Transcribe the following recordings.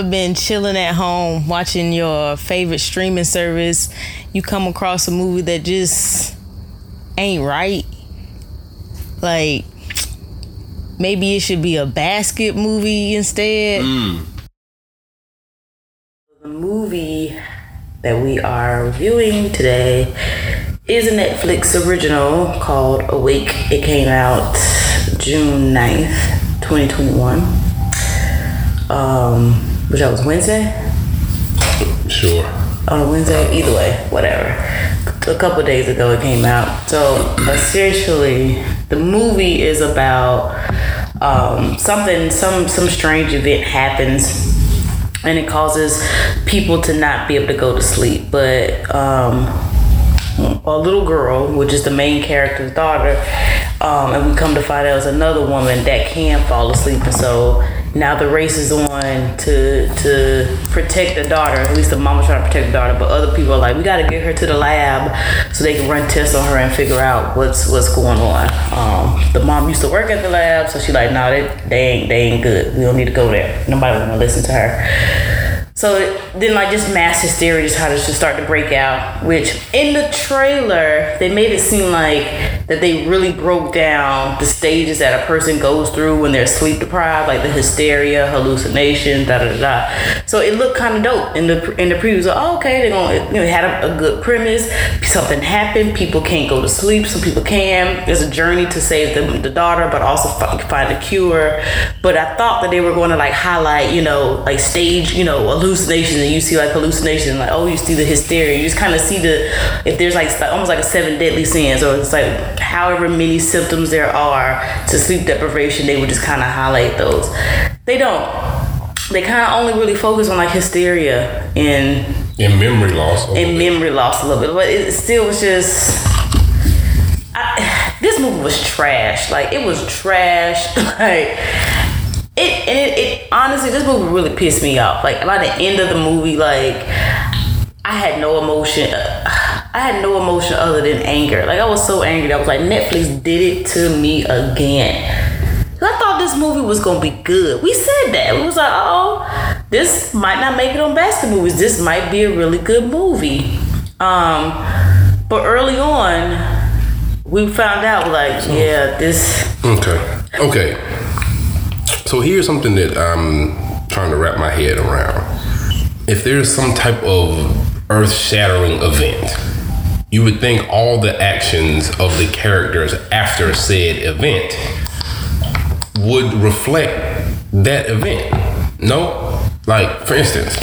ever been chilling at home watching your favorite streaming service? You come across a movie that just ain't right. Like maybe it should be a basket movie instead. The movie that we are reviewing today is a Netflix original called Awake. It came out June 9th, 2021. Um, which that was Wednesday? Sure. On a Wednesday? Either way, whatever. A couple days ago it came out. So essentially, the movie is about um, something, some some strange event happens and it causes people to not be able to go to sleep. But um, a little girl, which is the main character's daughter, um, and we come to find out it's another woman that can fall asleep, and so now the race is on to to protect the daughter. At least the mama's trying to protect the daughter, but other people are like, we got to get her to the lab so they can run tests on her and figure out what's what's going on. Um, the mom used to work at the lab, so she like, no, they, they ain't they ain't good. We don't need to go there. Nobody want to listen to her. So then, like, just mass hysteria just started to start to break out. Which in the trailer, they made it seem like that they really broke down the stages that a person goes through when they're sleep deprived, like the hysteria, hallucination, da da da. So it looked kind of dope in the in the previews. Like, oh, okay, they're gonna you know had a, a good premise. Something happened. People can't go to sleep. Some people can. There's a journey to save the, the daughter, but also find a cure. But I thought that they were going to like highlight, you know, like stage, you know, hallucinations, and you see like hallucination, like oh, you see the hysteria. You just kind of see the if there's like almost like a seven deadly sins, or it's like however many symptoms there are to sleep deprivation. They would just kind of highlight those. They don't. They kind of only really focus on like hysteria and In memory loss. and bit. memory loss a little bit, but it still was just. I, this movie was trash. Like it was trash. Like it and it, it honestly, this movie really pissed me off. Like by the end of the movie, like I had no emotion. I had no emotion other than anger. Like I was so angry. I was like, Netflix did it to me again. I thought this movie was gonna be good. We said that. We was like, oh, this might not make it on basket movies. This might be a really good movie. Um, but early on, we found out like, yeah, this. Okay. Okay. So here's something that I'm trying to wrap my head around. If there's some type of earth shattering event, you would think all the actions of the characters after said event would reflect that event. No? Like, for instance,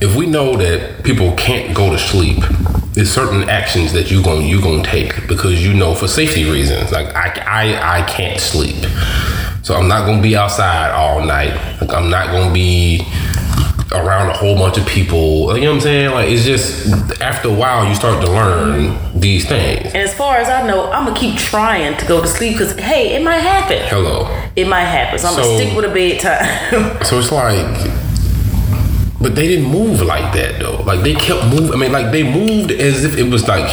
if we know that people can't go to sleep, there's certain actions that you're going you gonna take because you know for safety reasons. Like I, I I can't sleep, so I'm not gonna be outside all night. Like I'm not gonna be around a whole bunch of people. Like, you know what I'm saying? Like it's just after a while you start to learn these things. And as far as I know, I'm gonna keep trying to go to sleep because hey, it might happen. Hello. It might happen. So I'm So- gonna stick with a bedtime. So it's like, but they didn't move like that though. Like they kept moving. I mean, like they moved as if it was like,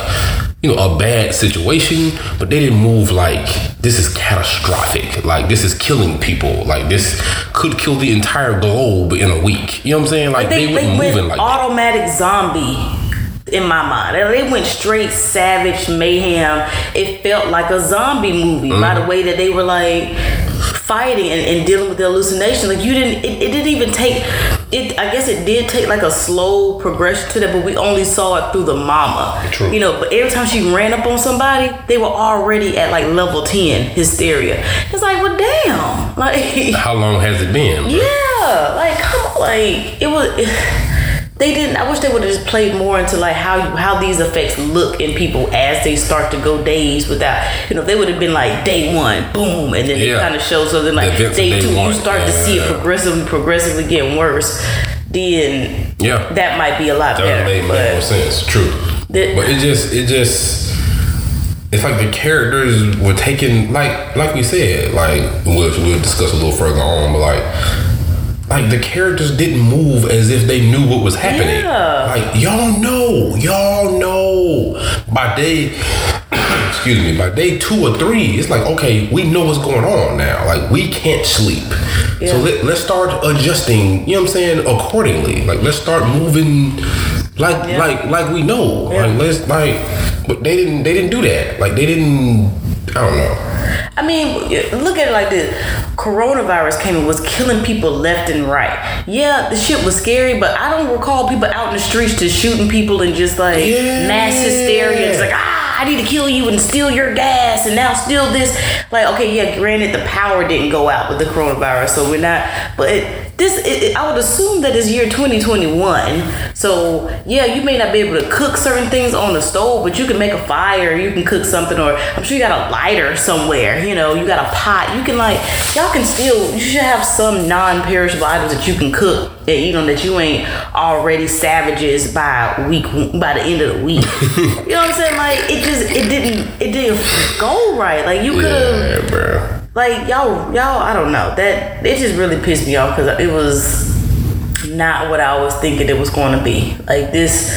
you know, a bad situation, but they didn't move like this is catastrophic. Like this is killing people. Like this could kill the entire globe in a week. You know what I'm saying? Like they, they, they went moving like that. automatic zombie in my mind. And they went straight savage mayhem. It felt like a zombie movie by Mm-hmm. the way that they were like fighting and, and dealing with the hallucination. Like you didn't it, it didn't even take it I guess it did take like a slow progression to that, but we only saw it through the mama. True. You know, but every time she ran up on somebody, they were already at like level 10 hysteria. It's like, well damn. Like How long has it been? yeah, like come on, like it was. They didn't. I wish they would have just played more into like how you, how these effects look in people as they start to go days without. You know, they would have been like day one, boom, and then Yeah. it kind of shows something like The events of day, day two. one. You start to Yeah, see yeah, it progressively, progressively getting worse. Then Yeah. that might be a lot That would better. make, make more sense. True. But it just it just it's like the characters were taken like like we said, like we'll, we'll discuss a little further on, but like like the characters didn't move as if they knew what was happening. Yeah. Like y'all know, y'all know by day excuse me, by day two or three, it's like okay, we know what's going on now. Like we can't sleep, Yeah. so let, let's start adjusting. You know what I'm saying? Accordingly, like let's start moving, like Yeah. like like we know. Yeah. Like let's like, but they didn't they didn't do that. Like they didn't. I don't know. I mean, look at it like this: coronavirus came and was killing people left and right. Yeah, the shit was scary, but I don't recall people out in the streets just shooting people and just like Yeah. mass hysteria. It's like ah, I need to kill you and steal your gas and now steal this. Like, okay, yeah, granted the power didn't go out with the coronavirus, so we're not. But it, this, it, I would assume that it's year 2021. So yeah, you may not be able to cook certain things on the stove, but you can make a fire. You can cook something, or I'm sure you got a lighter somewhere. You know, you got a pot. You can like, y'all can still. You should have some non-perishable items that you can cook. That you know that you ain't already savages by week by the end of the week. you know what I'm saying? Like it just it didn't it didn't go right. Like you could have Yeah, bro. Like y'all y'all i don't know. That it just really pissed me off because it was not what i was thinking it was going to be. Like this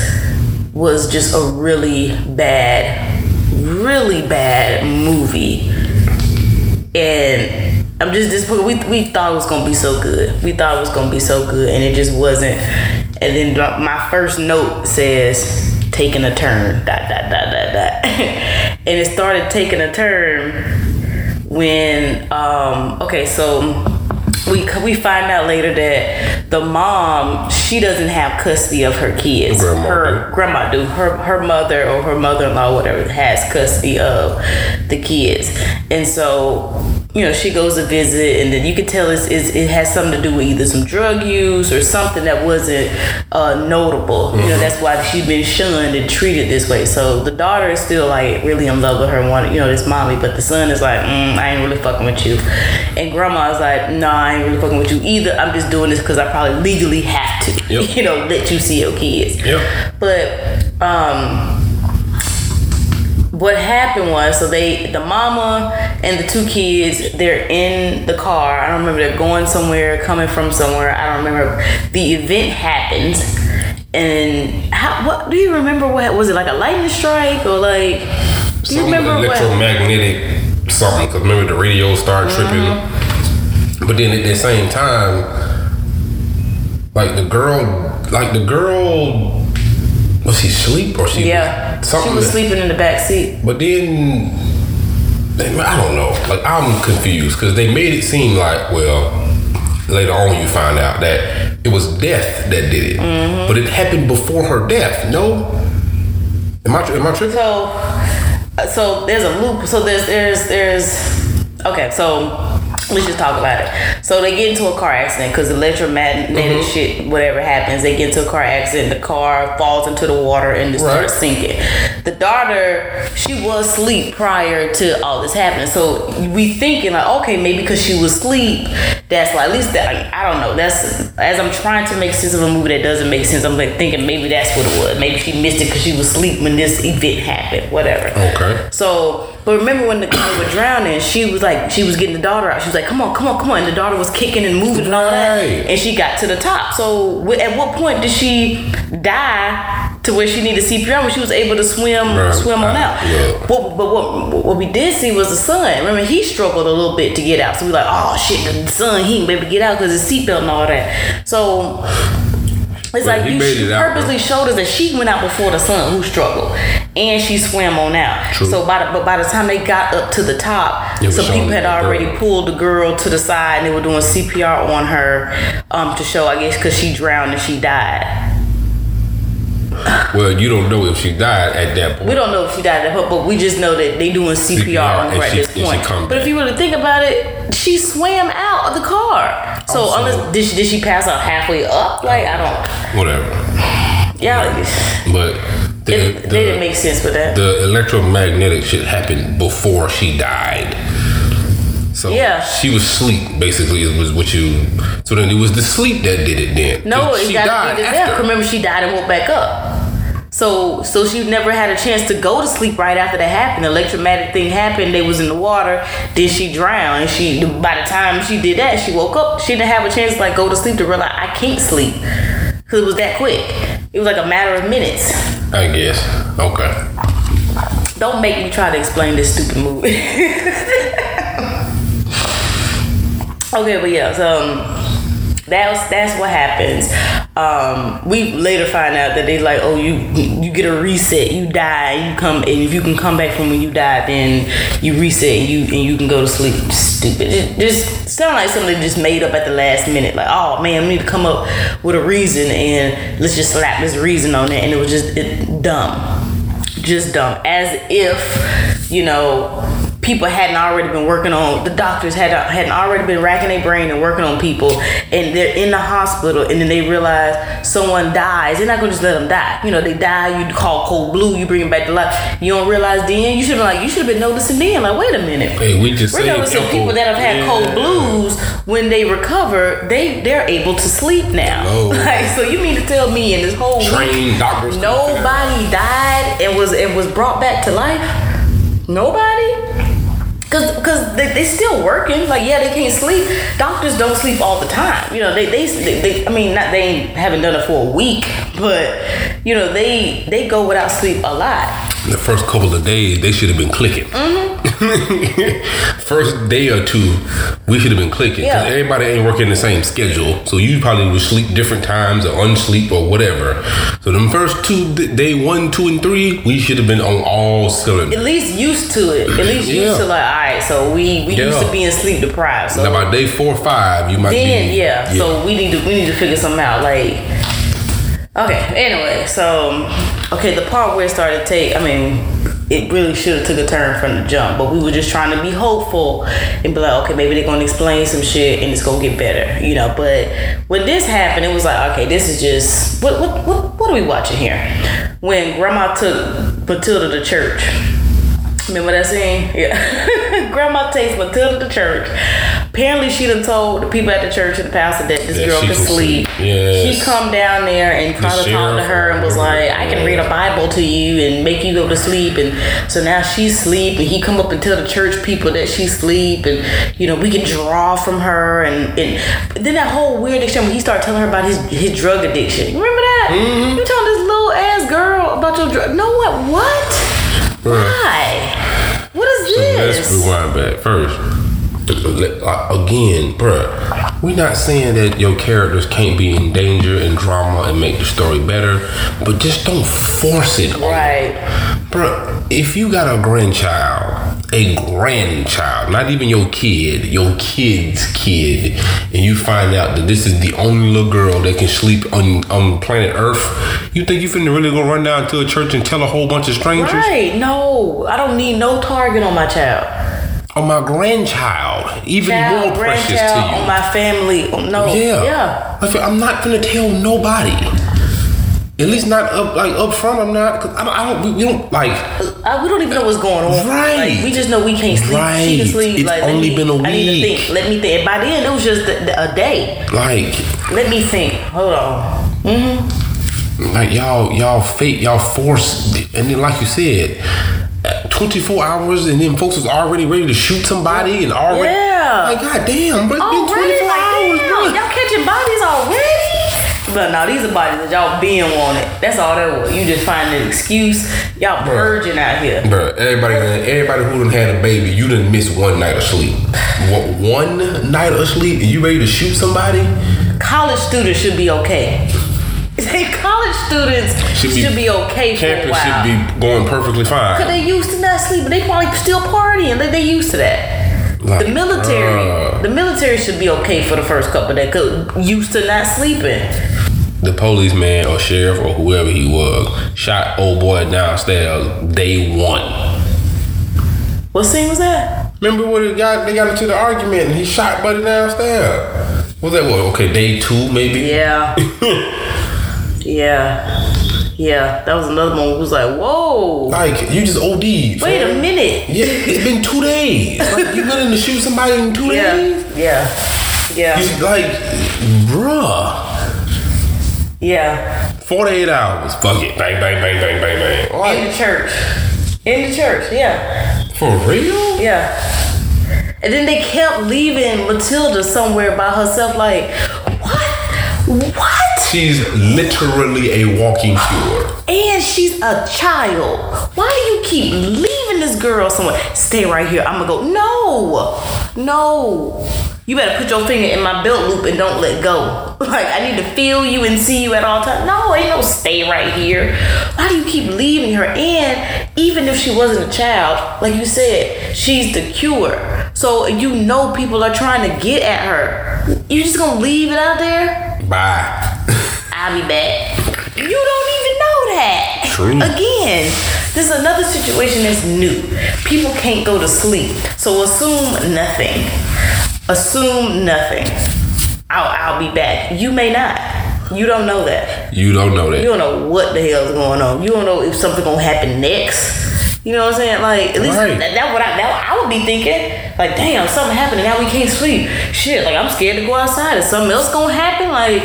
was just a really bad really bad movie. And i'm just disappointed. We, we thought it was going to be so good. We thought it was going to be so good and it just wasn't. And then my first note says taking a turn dot dot dot dot dot. And it started taking a turn when um okay so we we find out later that the mom she doesn't have custody of her kids. Grandma her grandma do. Her her mother or her mother-in-law whatever has custody of the kids. And so you know she goes to visit and then you can tell it's, it's, it has something to do with either some drug use or something that wasn't uh, notable. You know that's why she's been shunned and treated this way. So the daughter is still like really in love with her one you know this mommy but the son is like mm, i ain't really fucking with you. And grandma's like no i ain't really fucking with you either. I'm just doing this because i probably legally have to Yep. you know let you see your kids. Yep. but um what happened was so they the mama and the two kids they're in the car i don't remember they're going somewhere coming from somewhere i don't remember the event happens and how what do you remember what was it like a lightning strike or like do you Some remember what electromagnetic something? Because remember the radio started tripping. Mm-hmm. But then at the same time, like the girl, like the girl, was she asleep or she? yeah was, she something. was that- sleeping in the back seat But then, then, I don't know. Like I'm confused because they made it seem like well. Later on, you find out that it was death that did it, Mm-hmm. but it happened before her death. No, am I am I tripping? So, uh, so there's a loop. So there's there's there's okay. So let's just talk about it. So they get into a car accident because electromagnetic Mm-hmm. shit, whatever happens, they get into a car accident. The car falls into the water and it starts sinking. The daughter, she was asleep prior to all this happening. So we thinking like, okay, maybe because she was asleep, that's like at least that like, I don't know. That's as I'm trying to make sense of a movie that doesn't make sense. I'm like thinking maybe that's what it was. Maybe she missed it because she was asleep when this event happened. Whatever. Okay. So, but remember when the they were drowning, she was like, she was getting the daughter out. She was like, come on, come on, come on. And the daughter was kicking and moving and all that. And she got to the top. So, at what point did she die to where she needed CPR when she was able to swim Right. swim on uh, out? Yeah. But, but what, what we did see was the son. Remember, he struggled a little bit to get out. So we like, oh shit, the son, he ain't able to get out because his seatbelt and all that. So it's like you she it out, purposely showed us that she went out before the son who struggled, and she swam on out. True. So by the, but by the time they got up to the top, It some people had the girl. already pulled the girl to the side, and they were doing CPR on her um, to show, I guess, because she drowned and she died. Well, you don't know if she died at that point. We don't know if she died, but but we just know that they doing CPR, CPR, on her at she- this point. But if back. you really think about it, she swam out of the car. So Also- unless did she, did she pass out halfway up? Like I don't. Whatever. Yeah, But the, it, the, they didn't make sense with that. the electromagnetic shit happened before she died. So Yeah. she was asleep, basically, is was what you. So then it was the sleep that did it. Then No, it she died be the after. death. Remember, she died and woke back up. So, so she never had a chance to go to sleep right after that happened. The electromagnetic thing happened. They was in the water. Then she drowned. And she, by the time she did that, she woke up. She didn't have a chance to like go to sleep to realize I can't sleep because it was that quick. It was like a matter of minutes. I guess. Okay. Don't make me try to explain this stupid movie. okay, but yeah, so um, that's that's what happens. Um, we later find out that they like, oh, you you get a reset, you die, you come, and if you can come back from when you die, then you reset and you and you can go to sleep. Stupid. It just sound like something just made up at the last minute. Like, oh man, we need to come up with a reason and let's just slap this reason on it, and it was just it, dumb just dumb as if you know people hadn't already been working on the doctors had uh, hadn't already been racking their brain and working on people and they're in the hospital and then they realize someone dies they're not gonna just let them die. You know they die you call code blue you bring them back to life. You don't realize then you should have like you should have been noticing then like wait a minute. Hey we just we're noticing people, people that have had yeah. code blues when they recover they they're able to sleep now. Like so you mean to tell me in this whole trained week, doctors. nobody died and was and was brought back to life? Nobody Cause, cause they, they still working. Like, yeah, they can't sleep. Doctors don't sleep all the time. You know, they, they, they, they I mean, not they haven't done it for a week, but you know, they they go without sleep a lot the first couple of days they should have been clicking. Mm-hmm. first day or two, we should have been clicking because yeah. everybody ain't working the same schedule. So you probably would sleep different times or unsleep or whatever. So the first two day one, two, and three, we should have been on all cylinders. At least used to it. At least yeah. used to like, all right. So we we yeah. used to being sleep deprived. So now by day four or five, you might be. then be, yeah. So we need to we need to figure something out. Like okay. Anyway, so okay, the part where it started to take, I mean, it really should have took a turn from the jump, but we were just trying to be hopeful and be like, okay, maybe they're gonna explain some shit and it's gonna get better, you know. But when this happened, it was like, okay, this is just what what what, what are we watching here? When Grandma took Matilda to church Remember that scene? Yeah. Grandma takes Matilda to church. Apparently, she done told the people at the church and the pastor that this girl could sleep. Yes. She come down there and tried to talk to her and was like, "I can read a Bible to you and make you go to sleep." And so now she's asleep, and he come up and tell the church people that she's sleep, and you know we can draw from her. And, and then that whole weird exchange when he started telling her about his his drug addiction. Remember that? Mm-hmm. You told this little ass girl about your drug. No, what? What? Why? What is so this? Let's rewind back first. Again, bruh, we're not saying that your characters can't be in danger and drama and make the story better, but just don't force it. Right. Bruh, if you got a grandchild a grandchild, not even your kid, your kid's kid, and you find out that this is the only little girl that can sleep on, on planet Earth, you think you finna really go run down to a church and tell a whole bunch of strangers? Right. No, I don't need no target on my child. On my grandchild, even child, more precious to you. On my family, no. Yeah. Yeah. I'm not gonna tell nobody. At least not up like up front. I'm not. Cause I don't. I don't we, we, don't like. Uh, we don't even know what's going on. Right. Like, we just know we can't sleep. Right. She can sleep. It's like, only me, been a week. I need to think. Let me think. By then, it was just a, a day. Like. Let me think. Hold on. Mm-hmm. Like y'all, y'all fake, y'all force, and then like you said, 24 hours, and then folks was already ready to shoot somebody, and already. Yeah. Like God damn, but it's been 24 like, hours, damn. Y'all catching bodies already. But now these are bodies that y'all being wanted. That's all that was. You just find an excuse. Y'all purging out here. Bro, everybody, everybody who done had a baby, you didn't miss one night of sleep. One night of sleep, and you ready to shoot somebody? College students should be okay. college students should be, should be okay for a while. should be going perfectly fine. Cause they used to not sleep, but They probably still partying. They they used to that. Like, the military, uh, the military should be okay for the first couple of days. Cause used to not sleeping the policeman or sheriff or whoever he was shot old boy downstairs day one. What scene was that? Remember when they got they got into the argument and he shot Buddy downstairs? Was that what? Okay, day two maybe. Yeah. yeah. Yeah, that was another one who was like, "Whoa!" Like you just OD. Wait a minute. Yeah, it's been two days. Like you willing to shoot somebody in two yeah. days? Yeah, yeah. He's like, bruh. Yeah. 48 hours. Fuck it. Bang, bang, bang, bang, bang, bang. Like, in the church. In the church, yeah. For real? Yeah. And then they kept leaving Matilda somewhere by herself, like, what? What? She's literally a walking cure. And she's a child. Why do you keep leaving this girl somewhere. Stay right here. I'm gonna go. No, no. You better put your finger in my belt loop and don't let go. Like I need to feel you and see you at all times. No, ain't no stay right here. Why do you keep leaving her? And even if she wasn't a child, like you said, she's the cure. So you know people are trying to get at her. You just gonna leave it out there? Bye. I'll be back. You don't even know that. True. Again, this is another situation that's new. People can't go to sleep. So assume nothing. Assume nothing. I'll, I'll be back. You may not. You don't know that. You don't know that. You don't know what the hell's going on. You don't know if something gonna happen next. You know what I'm saying? Like at least Right. that, that what I that I would be thinking. Like damn, something happened and now we can't sleep. Shit, like I'm scared to go outside. Is something else gonna happen? Like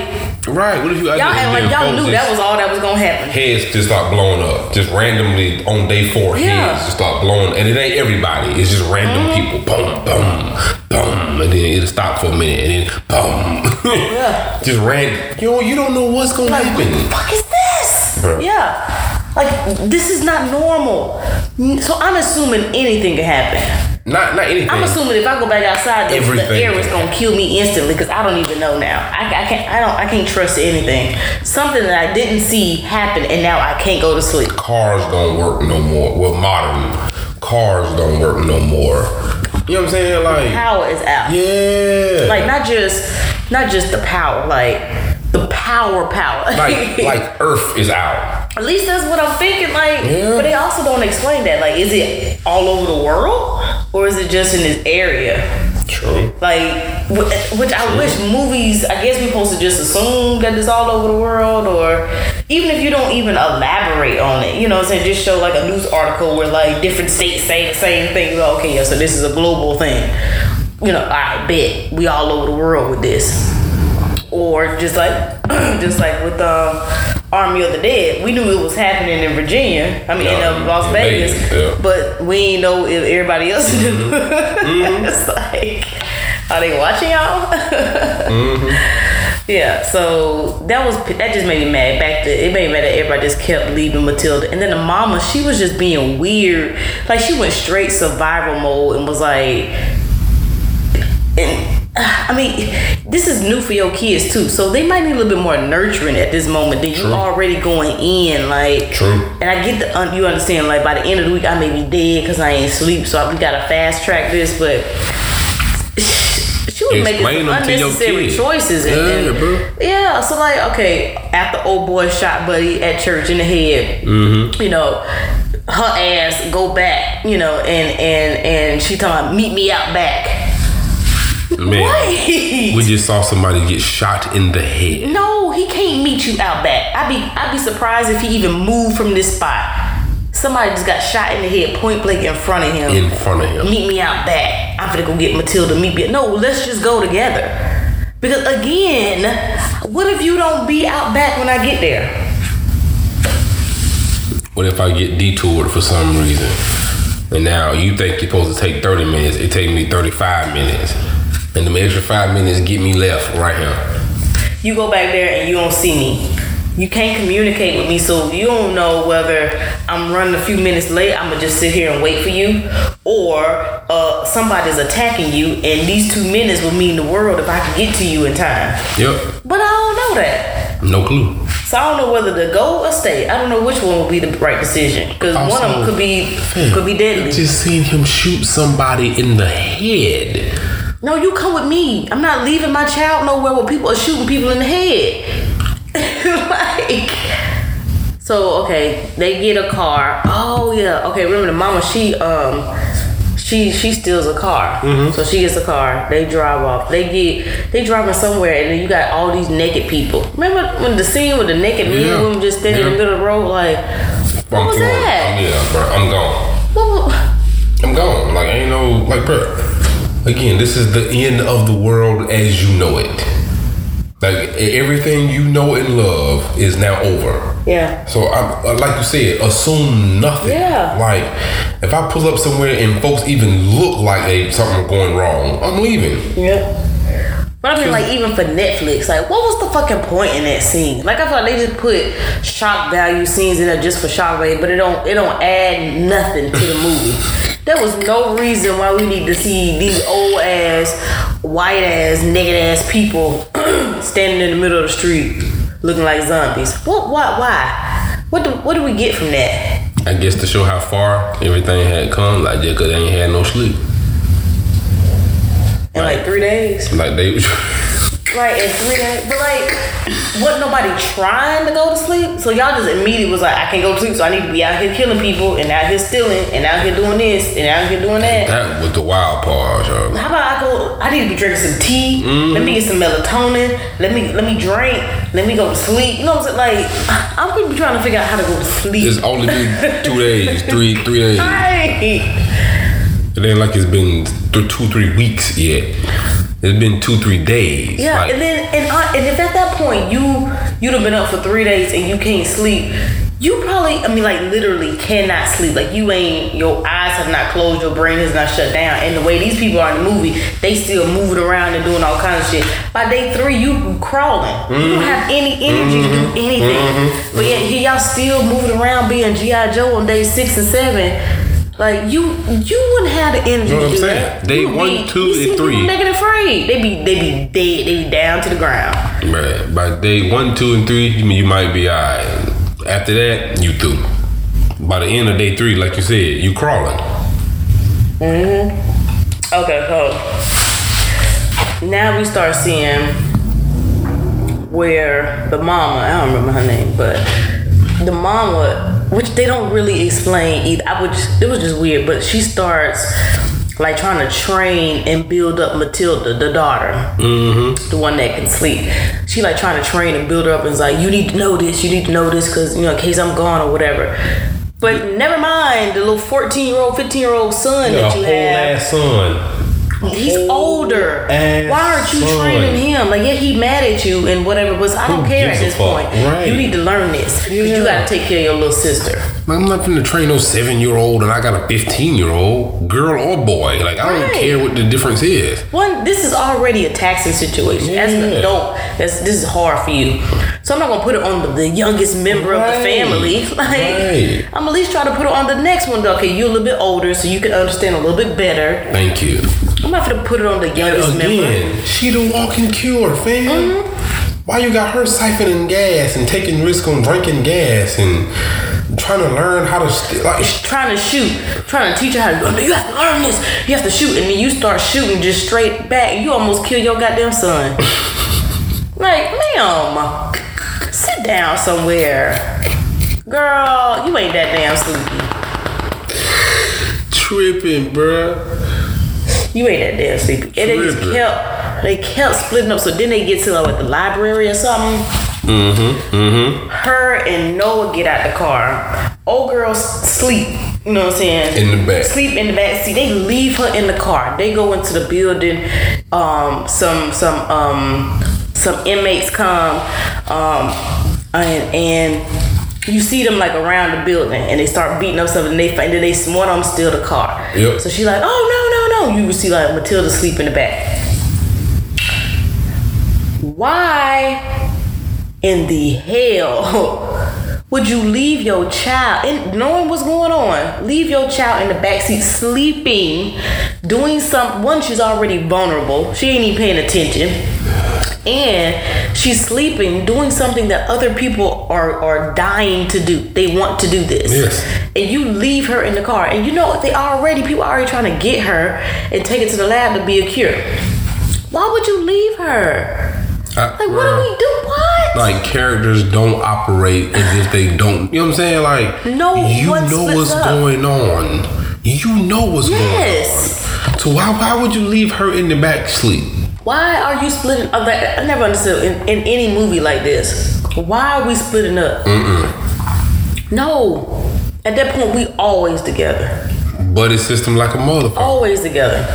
right. What if you y'all act like y'all knew that was all that was gonna happen. heads just start blowing up, just randomly on day four. Yeah. Mm-hmm. Heads just start blowing, and it ain't everybody. It's just random people. Boom, boom, boom, and then it'll stop for a minute, and then boom. Yeah. just random. Yo, you don't know what's gonna Like what the happen. fuck is this? Yeah. Like this is not normal. So I'm assuming anything can happen. Not, not anything. I'm assuming if I go back outside, the, the air is gonna kill me instantly because I don't even know now. I, I can't. I don't. I can't trust anything. Something that I didn't see happen, and now I can't go to sleep. cars don't work no more. Well, modern cars don't work no more. You know what I'm saying? Like, Power is out. yeah, Like not just, not just the power. Like the power, power. like, like Earth is out. At least that's what I'm thinking. Like, Yeah. but they also don't explain that. Like, is it all over the world or is it just in this area? True. Like, wh- which I wish movies. I guess we're supposed to just assume that it's all over the world, or even if you don't even elaborate on it, you know, what I'm saying just show like a news article where like different states say the same thing. Okay, yeah, so this is a global thing. You know, I bet we all over the world with this or just like just like with um, Army of the Dead, we knew it was happening in Virginia. I mean, Yeah, in uh, Las in Vegas, Vegas, yeah. but we ain't know if everybody else knew. Mm-hmm. it's like, are they watching y'all? Mm-hmm. Yeah. So that was that just made me mad. Back to it made me mad that everybody just kept leaving Matilda, and then the mama, she was just being weird. Like she went straight survival mode and was like and I mean, this is new for your kids too, so they might need a little bit more nurturing at this moment than you True. already going in. Like, True. And I get the you understand. Like by the end of the week, I may be dead because I ain't sleep, so we gotta fast track this. But she was making Explain some them to your unnecessary choices. And, Yeah, bro. yeah, so like, okay, after old boy shot buddy at church in the head, Mm-hmm. you know, her ass go back, you know, and and and she talking about meet me out back. Man, Wait. we just saw somebody get shot in the head. No, he can't meet you out back. I'd be I'd be surprised if he even moved from this spot. Somebody just got shot in the head, point blank in front of him. In front of him. Meet me out back. I'm gonna go get Matilda. Meet me. No, let's just go together. Because again, what if you don't be out back when I get there? What if I get detoured for some reason? And now you think you're supposed to take 30 minutes, it take me 35 minutes. And the extra five minutes get me left right here. You go back there and you don't see me. You can't communicate with me, so you don't know whether I'm running a few minutes late. I'm gonna just sit here and wait for you, or uh, somebody's attacking you, and these two minutes will mean the world if I can get to you in time. Yep. But I don't know that, No clue. so I don't know whether to go or stay. I don't know which one would be the right decision because one of them could be Fam, could be deadly. Just seen him shoot somebody in the head. No, you come with me. I'm not leaving my child nowhere where people are shooting people in the head. like, so okay, they get a car. Oh yeah, okay. Remember the mama? She um, she she steals a car. So she gets a car. They drive off. They get they driving somewhere, and then you got all these naked people. Remember when the scene with the naked men Yeah. and women just standing in the middle of the road? Like, what I'm was that? I'm, yeah, bro. I'm gone. What I'm gone. Like ain't no like, bro. Again, this is the end of the world as you know it. Like e- everything you know and love is now over. yeah. So I, uh, like you said, assume nothing. Yeah. Like if I pull up somewhere and folks even look like they something going wrong, I'm leaving. Yeah. But I mean, like even for Netflix, like what was the fucking point in that scene? Like I feel like they just put shock value scenes in there just for shock value, but it don't it don't add nothing to the movie. there was no reason why we need to see these old ass, white ass, naked ass people standing in the middle of the street looking like zombies. What? Why? Why? What do What do we get from that? I guess to show how far everything had come, like just cause they ain't had no sleep. In like three days. Like they In three days. But like, wasn't nobody trying to go to sleep? So y'all just immediately was like, I can't go to sleep, so I need to be out here killing people and out here stealing and out here doing this and out here doing that. that was the wild part, yo. How about I go? I need to be drinking some tea. Mm-hmm. Let me get some melatonin. Let me let me drink. Let me go to sleep. You know what I'm saying? Like I'm gonna be trying to figure out how to go to sleep. It's only been two days, three three days. Right. It ain't like it's been th- two, three weeks yet. It's been two, three days. Yeah, Like, and then and, I, and if at that point you you'd have been up for three days and you can't sleep, you probably I mean like literally cannot sleep. Like you ain't your eyes have not closed, your brain has not shut down. And the way these people are in the movie, they still moving around and doing all kinds of shit. By day three, you crawling. You don't mm-hmm. have any energy to do mm-hmm. anything. Mm-hmm. But yet here y'all still moving around being G.I. Joe on day six and seven. Like you, you wouldn't have the energy You know what to I'm saying? that. Day one, be- two, and three. Afraid. They be, they be dead. They be down to the ground. Right. By day one, two, and three, you, you might be alright. After that, you through. By the end of day three, like you said, you crawling. Mhm. Okay, so now we start seeing where the mama, I don't remember her name, but the mama, which they don't really explain either. I would just, it was just weird, but she starts like trying to train and build up Matilda, the daughter, mm-hmm. the one that can sleep. She like trying to train and build her up and is like, you need to know this, you need to know this, because you know, in case I'm gone or whatever. But never mind the little 14 year old, 15 year old son that you have. son. He's older. Why aren't you son. training him? Like, yeah, he mad at you and whatever, but I don't Who care at this point. Right. You need to learn this. Yeah. you gotta take care of your little sister. I'm not finna train no seven year old and I got a 15 year old, girl or boy. Like, I don't Right. care what the difference is. One, this is already a taxing situation. As an adult, that's, this is hard for you. So I'm not gonna put it on the, the youngest member of the family. Like, Right. I'm at least try to put it on the next one. Okay, you're a little bit older, so you can understand a little bit better. Thank you. I'm not gonna put it on the youngest member. Again, she the walking cure, fam. Mm-hmm. Why you got her siphoning gas and taking risk on drinking gas and trying to learn how to st- like? trying to shoot, trying to teach her how to. "Oh, You have to learn this. You have to shoot, and then you start shooting just straight back. You almost kill your goddamn son. like, ma'am, sit down somewhere, girl. You ain't that damn sleepy. Tripping, bruh. You ain't that damn sleepy. And they just kept, they kept splitting up. So then they get to like the library or something. Mm-hmm. Mm-hmm. Her and Noah get out the car. Old girls sleep. You know what I'm saying? In the back. Sleep in the back seat. They leave her in the car. They go into the building. Um, some some um some inmates come. Um, and and you see them like around the building, and they start beating up something. And they find then they one of them steal the car. Yep. So she like, oh no no no. You would see like Matilda sleep in the back. Why in the hell would you leave your child and knowing what's going on leave your child in the backseat sleeping doing something one she's already vulnerable she ain't even paying attention and she's sleeping doing something that other people are are dying to do they want to do this Yes. and you leave her in the car and you know what they already people are already trying to get her and take it to the lab to be a cure why would you leave her I- like what do we do what Like characters don't operate as if they don't. You know what I'm saying? Like No you know what's up. going on. You know what's Yes. going on. So why why would you leave her in the back sleep? Why are you splitting up? Like, I never understood in, in any movie like this. Why are we splitting up? No. At that point, we always together. Buddy system like a motherfucker. Always together.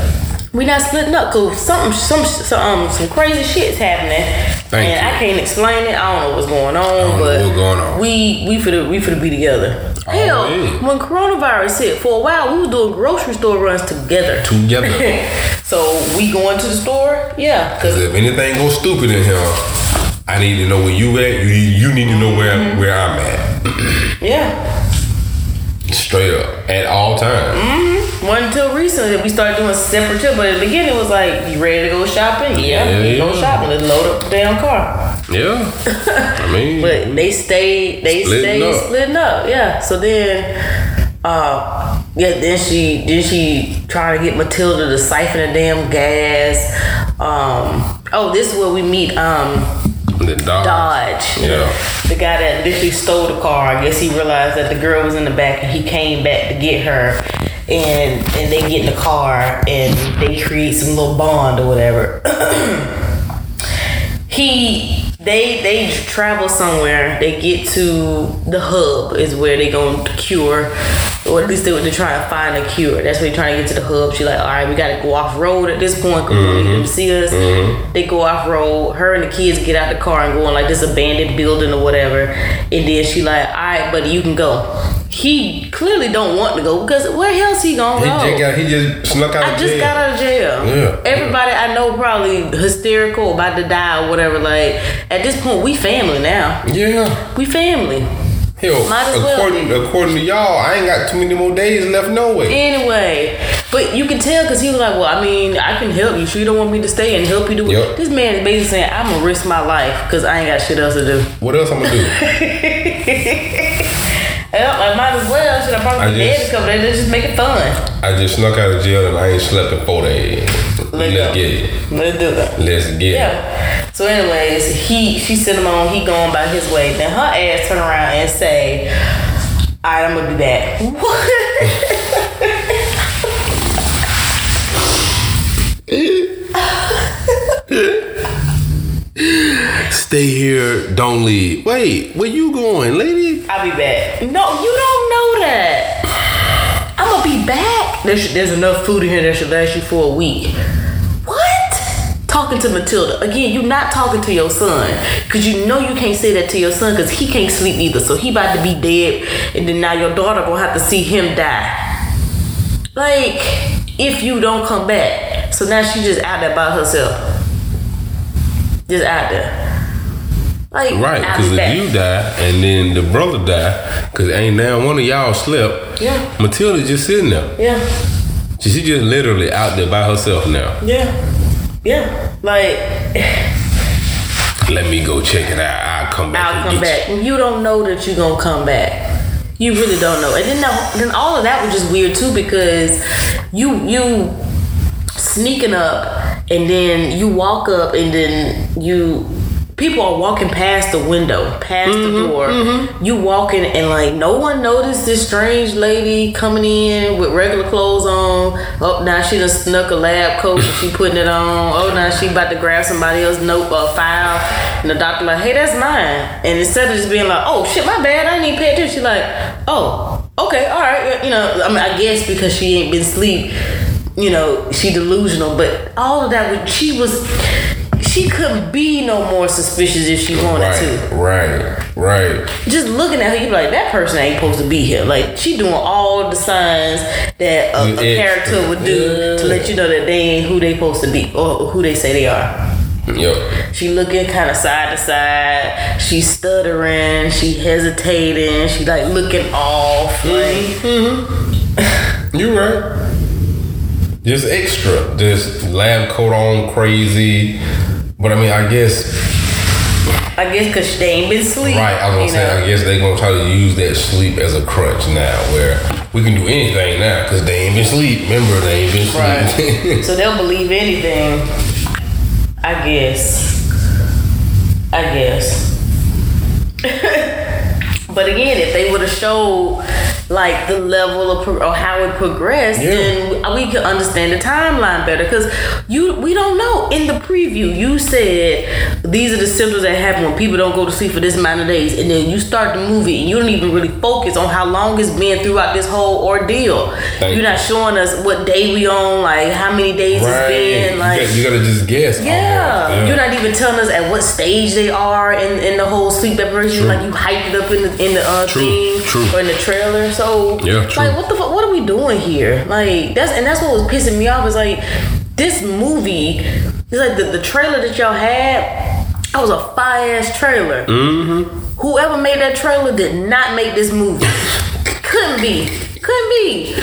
We not splitting up because something, some, some, um, some crazy shit's happening, Thank and you. I can't explain it. I don't know what's going on, don't know but what's going on. we we finna we finna be together. Hell, Oh, yeah. when coronavirus hit, for a while we was doing grocery store runs together. Together. So we going to the store? Yeah, Cause cause if anything goes stupid in here, I need to know where you at. You, you need to know where Mm-hmm. where I'm at. yeah. Straight up at all times. Mm-hmm. Wasn't until recently that we started doing separate trips. But at the beginning, it was like, you ready to go shopping? Yeah, Yeah, we go shopping. Let's load up the damn car. Yeah. I mean, But they stayed, they Splitting stayed up. splitting up. Yeah. So then, uh, yeah, then she, then she trying to get Matilda to siphon the damn gas. Um, oh, this is where we meet, um, the dog. Dodge. Yeah. The guy that literally stole the car. I guess he realized that the girl was in the back and he came back to get her. And and they get in the car and they create some little bond or whatever. he they they travel somewhere. They get to the hub is where they gonna cure, or at least they they're trying to find a cure. That's where they're trying to get to the hub. She like, all right, we gotta go off road at this point. Cause we don't need them to see us. Mm-hmm. They go off road. Her and the kids get out the car and go in like this abandoned building or whatever. And then she like, all right, buddy, you can go. He clearly don't want to go because where else he gonna He go? just got he just snuck out I just jail. got out of jail. Yeah. Everybody I know probably hysterical, about to die or whatever. Like at this point, we family now. Yeah. We family. Hell, Might as according be. according to y'all, I ain't got too many more days left no way. Anyway, but you can tell because he was like, "Well, I mean, I can help you. Sure, you don't want me to stay and help you do it." Yep. This man is basically saying, "I'm gonna risk my life because I ain't got shit else to do." What else I'm gonna do? Well, I might as well. Should I I probably be dead a couple days? Let's just make it fun. I just snuck out of jail and I ain't slept in four days. Let's Let's go. get it. Let's do that. Let's get it. Yeah. So, anyways, he she sent him on. He going by his way. Then her ass turn around and say, "All right, I'm gonna be back." What? Stay here, don't leave. Wait, where you going, lady? I'll be back. No, you don't know that. I'm gonna be back. There's, there's enough food in here that should last you for a week. Talking to Matilda. Again, you're not talking to your son. Because you know you can't say that to your son because he can't sleep either. So he about to be dead. And then now your daughter gonna have to see him die. Like, if you don't come back. So now she just out there by herself. Just out there. Like, Right, because if back. you die and then the brother die, because ain't now one of y'all slept. Yeah. Matilda just sitting there. Yeah. She she just literally out there by herself now. Yeah. Yeah. Like, Let me go check it out. I'll come back. I'll come back. You don't know that you're gonna come back. You really don't know. And then the, then all of that was just weird too because you you sneaking up and then you walk up and then you people are walking past the window, past the mm-hmm, door. Mm-hmm. You walking and like no one noticed this strange lady coming in with regular clothes on. Oh, now she done snuck a lab coat and she putting it on. Oh, now she about to grab somebody else's note or file. And the doctor like, hey, that's mine. And instead of just being like, oh shit, my bad, I didn't even pay attention. She like, oh, okay, all right. You know, I mean, I guess because she ain't been sleep you know, she delusional, but all of that she was she couldn't be no more suspicious if she wanted to. Right, right, right. Just looking at her, you'd be like, that person ain't supposed to be here. Like she doing all the signs that a, a character would do to let you know that they ain't who they supposed to be or who they say they are. Yep. She looking kind of side to side. She stuttering. She hesitating. She like looking off. Mm-hmm. Like, You right. Just extra. Just lab coat on crazy. But I mean, I guess, I guess because they ain't been sleep. right, I was gonna say, know? I guess they gonna try to use that sleep as a crutch now, where we can do anything now, because they ain't been sleep. Remember, they ain't been sleep. Right. so they'll believe anything. I guess. I guess. but again, if they would have showed like the level of pro- or how it progressed, Yeah. then we could understand the timeline better. Because you, we don't know. In the preview, you said these are the symptoms that happen when people don't go to sleep for this amount of days, and then you start the movie and you don't even really focus on how long it's been throughout this whole ordeal. You're not showing us what day we on, like how many days right. it's been, You like. got- you, gotta just guess. yeah. almost. you're not even telling us at what stage they are in, in the whole sleep deprivation. Like you hyped it up in the in the uh, True, thing true. or in the trailer. So Yeah, true. like what the fuck? What are we doing here? Like that's and that's what was pissing me off. Is like this movie, it's like the, the trailer that y'all had, that was a fire ass trailer. Mm-hmm. Whoever made that trailer did not make this movie. Couldn't be. Couldn't be.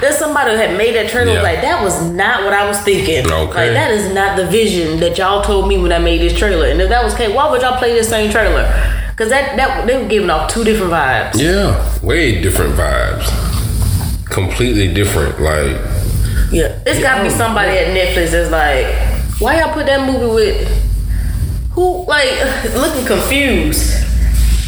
There's somebody that had made that trailer Yeah. like that was not what I was thinking. Okay. Like that is not the vision that y'all told me when I made this trailer. And if that was okay, why would y'all play this same trailer? Cause that that they were giving off two different vibes. Yeah, way different vibes. Completely different. Like, Yeah, it's got to be somebody at Netflix that's like, why y'all put that movie with who? Like looking confused.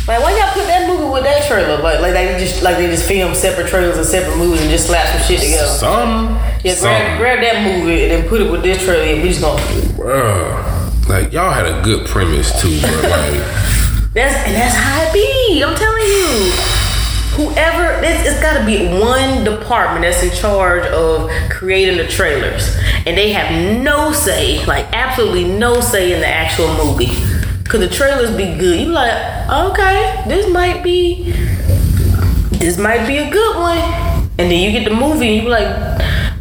Like why y'all put that movie with that trailer? Like like they just like they just film separate trailers and separate movies and just slap some shit together. some, Yeah, some, grab, grab that movie and then put it with this trailer and we just gonna. bruh. Like y'all had a good premise too, bro. Like, That's and that's how it be. I'm telling you. Whoever it's, it's got to be one department that's in charge of creating the trailers, and they have no say, like absolutely no say in the actual movie. Cause the trailers be good. You like, okay, this might be, this might be a good one, and then you get the movie, and you like,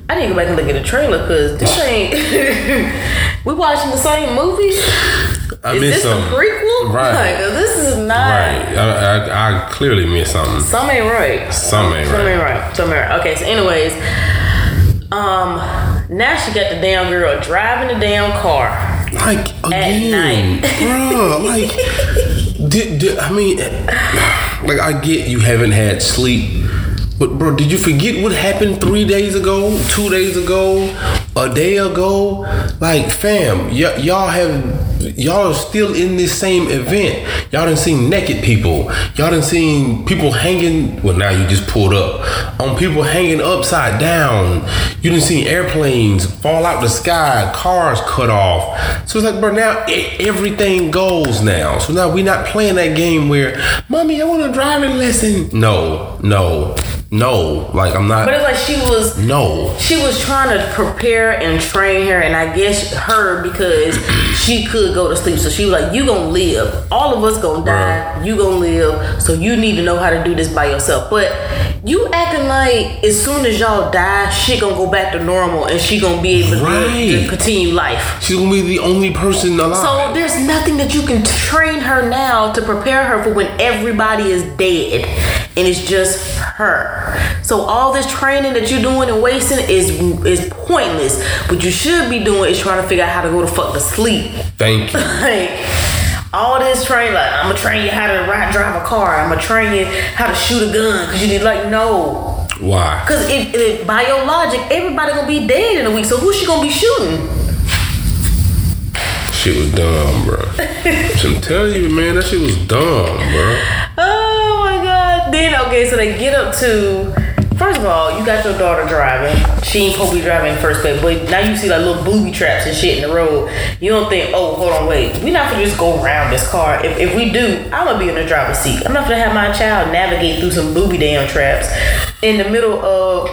I need to go back and look at the trailer, cause this ain't. we watching the same movie. I Is missed this some. a prequel? Right. Like, this is not. Right. I, I, I clearly missed something. Some ain't right. Some ain't Some right. ain't right. Some ain't right. Okay, so anyways, um, now she got the damn girl driving the damn car. Like again, night. bro. Like, did, did I mean, like I get you haven't had sleep, but bro, did you forget what happened three days ago, two days ago, a day ago? Like, fam, y- y'all have. Y'all are still in this same event. Y'all done seen naked people. Y'all done seen people hanging. Well, now you just pulled up on people hanging upside down. You done seen airplanes fall out the sky, cars cut off. So it's like, bro, now e- everything goes now. So now we're not playing that game where, mommy, I want a driving lesson. No, no, no. Like I'm not. But it's like she was no. she was trying to prepare and train her, and I guess her because she could go to sleep. So she was like, "You gonna live. All of us gonna die. You gonna live. So you need to know how to do this by yourself." But you acting like as soon as y'all die, she gonna go back to normal, and she gonna be able to, Right. to continue life. She's gonna be the only person alive. So there's nothing that you can train her now to prepare her for when everybody is dead and it's just her. So all this training that you're doing and wasting is is pointless. What you should be doing is trying to figure out how to go to fuck to sleep. Thank you. Like all this training, like I'm gonna train you how to ride, drive a car. I'm gonna train you how to shoot a gun. Cause you need like no. Why? Cause if, it, by your logic, everybody gonna be dead in a week. So who's she gonna be shooting? Shit was dumb, bro. I'm telling you, man, that shit was dumb, bro. Oh my god. Then okay, so they get up to first of all, you got your daughter driving. She ain't supposed to be driving in first place, but now you see like little booby traps and shit in the road. You don't think, oh, hold on, wait, we not gonna just go around this car. If, if we do, I'm gonna be in the driver's seat. I'm not gonna have my child navigate through some booby damn traps in the middle of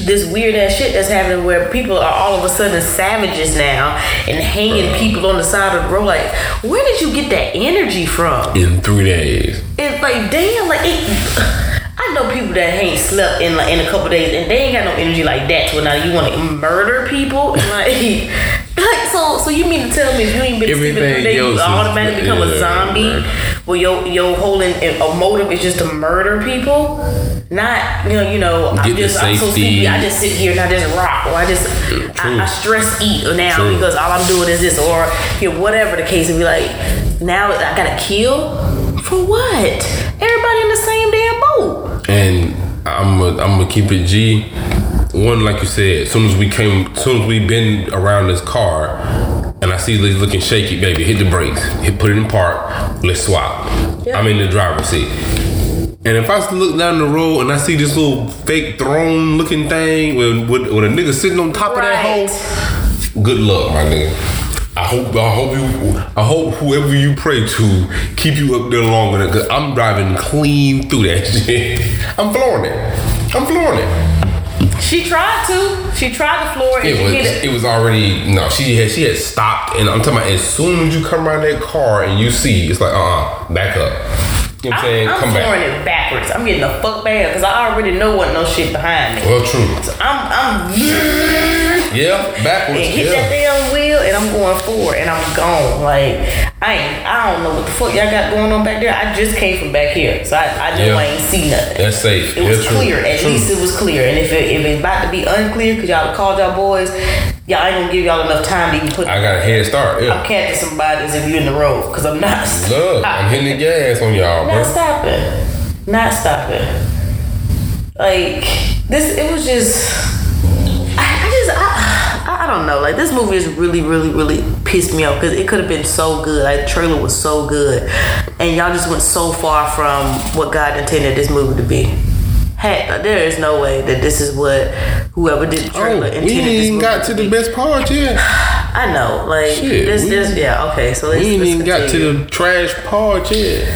this weird ass shit that's happening where people are all of a sudden savages now and hanging people on the side of the road. Like, where did you get that energy from? In three days. It's like damn, like it. I know people that ain't slept in like in a couple days and they ain't got no energy like that. So now you want to murder people, like, like so. So you mean to tell me if you ain't been sleeping three days, you automatically become a zombie? right. Well, your your whole in, a motive is just to murder people. Not you know you know I'm Get the just I'm so sleepy. I just sit here and I just rock or I just I, I stress eat now True. because all I'm doing is this or you know, whatever the case. And be like now I gotta kill for what? Everybody in the same damn boat. And I'm gonna I'm gonna keep it G. One, like you said, as soon as we came, as soon as we been around this car, and I see Liz looking shaky, baby, hit the brakes, hit, put it in park, let's swap. Yeah. I'm in the driver's seat. And if I look down the road and I see this little fake throne looking thing with, with, with a nigga sitting on top of that Right. hole, good luck, my nigga. I hope I hope you I hope whoever you pray to keep you up there longer than cause I'm driving clean through that shit. I'm flooring it. I'm flooring it. She tried to. She tried to floor and It was it. it was already no, she had she had stopped and I'm talking about as soon as you come around that car and you see it's like uh uh back up. You know what I'm saying? I'm, come flooring back. it backwards. I'm getting the fuck back because I already know what no shit behind me. Well true. I'm I'm Yeah, backwards. and hit yeah. that damn wheel, and I'm going forward, and I'm gone. Like I ain't, I don't know what the fuck y'all got going on back there. I just came from back here, so I, I know Yeah. I ain't see nothing. That's safe. It was Yeah, true. clear. At True. least it was clear. And if it, if it's about to be unclear, cause y'all called y'all boys, y'all ain't gonna give y'all enough time to even put. I got a head start. I'm catching some bodies if you're in the road, cause I'm not. Look, I'm hitting the gas on y'all, Not bro. stopping. Not stopping. Like this, it was just. I, I just, I, I, I don't know. Like this movie is really, really, really pissed me off because it could have been so good. Like the trailer was so good, and y'all just went so far from what God intended this movie to be. Heck, there is no way that this is what whoever did the Oh, trailer we ain't even got to the best part yet. I know, like Shit, this, we- this, yeah, okay. So let's, We ain't let's even got to the trash part yet.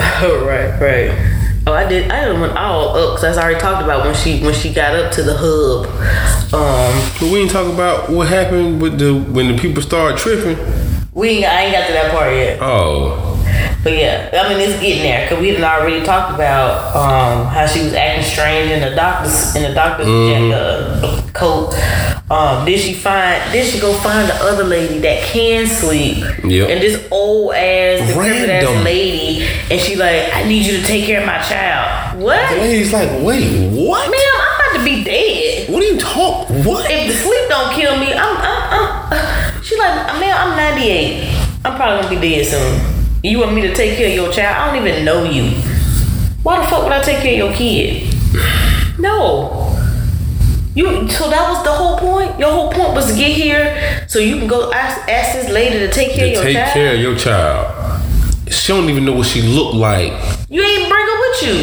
Oh right, right. Oh, I did. I didn't went all up because I already talked about when she when she got up to the hub. Um, But we didn't talk about what happened with the when the people started tripping. we ain't, I ain't got to that part yet. Oh, But yeah, I mean it's getting there because we had already talked about um, how she was acting strange in the doctor's in the doctor's Mm-hmm. Coat. Um, did she find? Did she go find the other lady that can sleep? Yep. And this old ass, decrepit ass lady, and she like, I need you to take care of my child. What? the lady's like, wait, what? Ma'am, I'm about to be dead. What are you talk? What? If the sleep don't kill me, I'm, I'm, I'm she like, man, I'm 98. I'm probably gonna be dead soon. You want me to take care of your child? I don't even know you. Why the fuck would I take care of your kid? No. You so that was the whole point? Your whole point was to get here so you can go ask, ask this lady to take care To of your take child? care of your child. She don't even know what she looked like. You ain't bring her with you.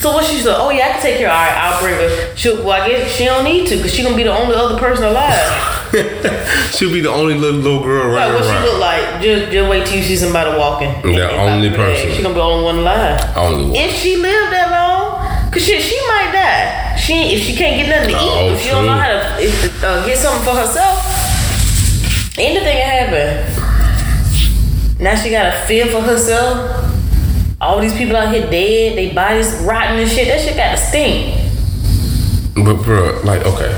So what she said? Oh yeah, I can take care. All right, I'll bring her. She, well, I guess she don't need to because she gonna be the only other person alive. She'll be the only little little girl Like running what she look like? Just, just wait till you see somebody walking. The only person. She gonna be the only one alive. Only one. If she lived that long, cause shit, she might die. She if she can't get nothing to eat, Oh, if she don't know how to if, uh, get something for herself, anything can happen. Now she got to feel for herself. All these people out here dead, they bodies rotten and shit. That shit got to stink. But bro, like, okay,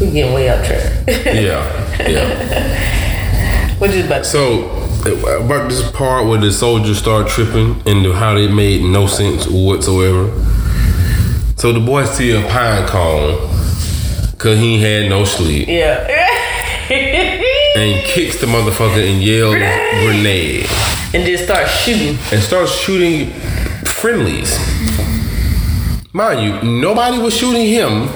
We getting way up track. yeah, yeah. What you about? So about this part where the soldiers start tripping and how they made no sense whatsoever. So the boy see a pine cone cause he had no sleep yeah. and kicks the motherfucker and yells grenade and just start shooting. and starts shooting friendlies. Mind you, nobody was shooting him.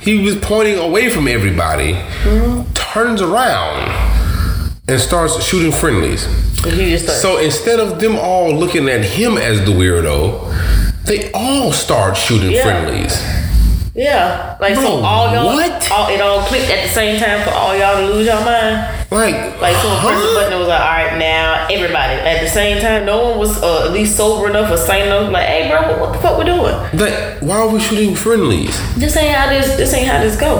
He was pointing away from everybody, mm-hmm. turns around and starts shooting friendlies. Just. So instead of them all looking at him as the weirdo, they all start shooting Yeah. friendlies. Yeah, like so all y'all, what? all it all clicked at the same time for all y'all to lose your mind. Like, Like someone pressed the button and was like, all right, now everybody at the same time. No one was uh, at least sober enough or sane enough. Like, hey, bro, what, what the fuck we doing? Like, why are we shooting friendlies? This ain't how this. This ain't how this go.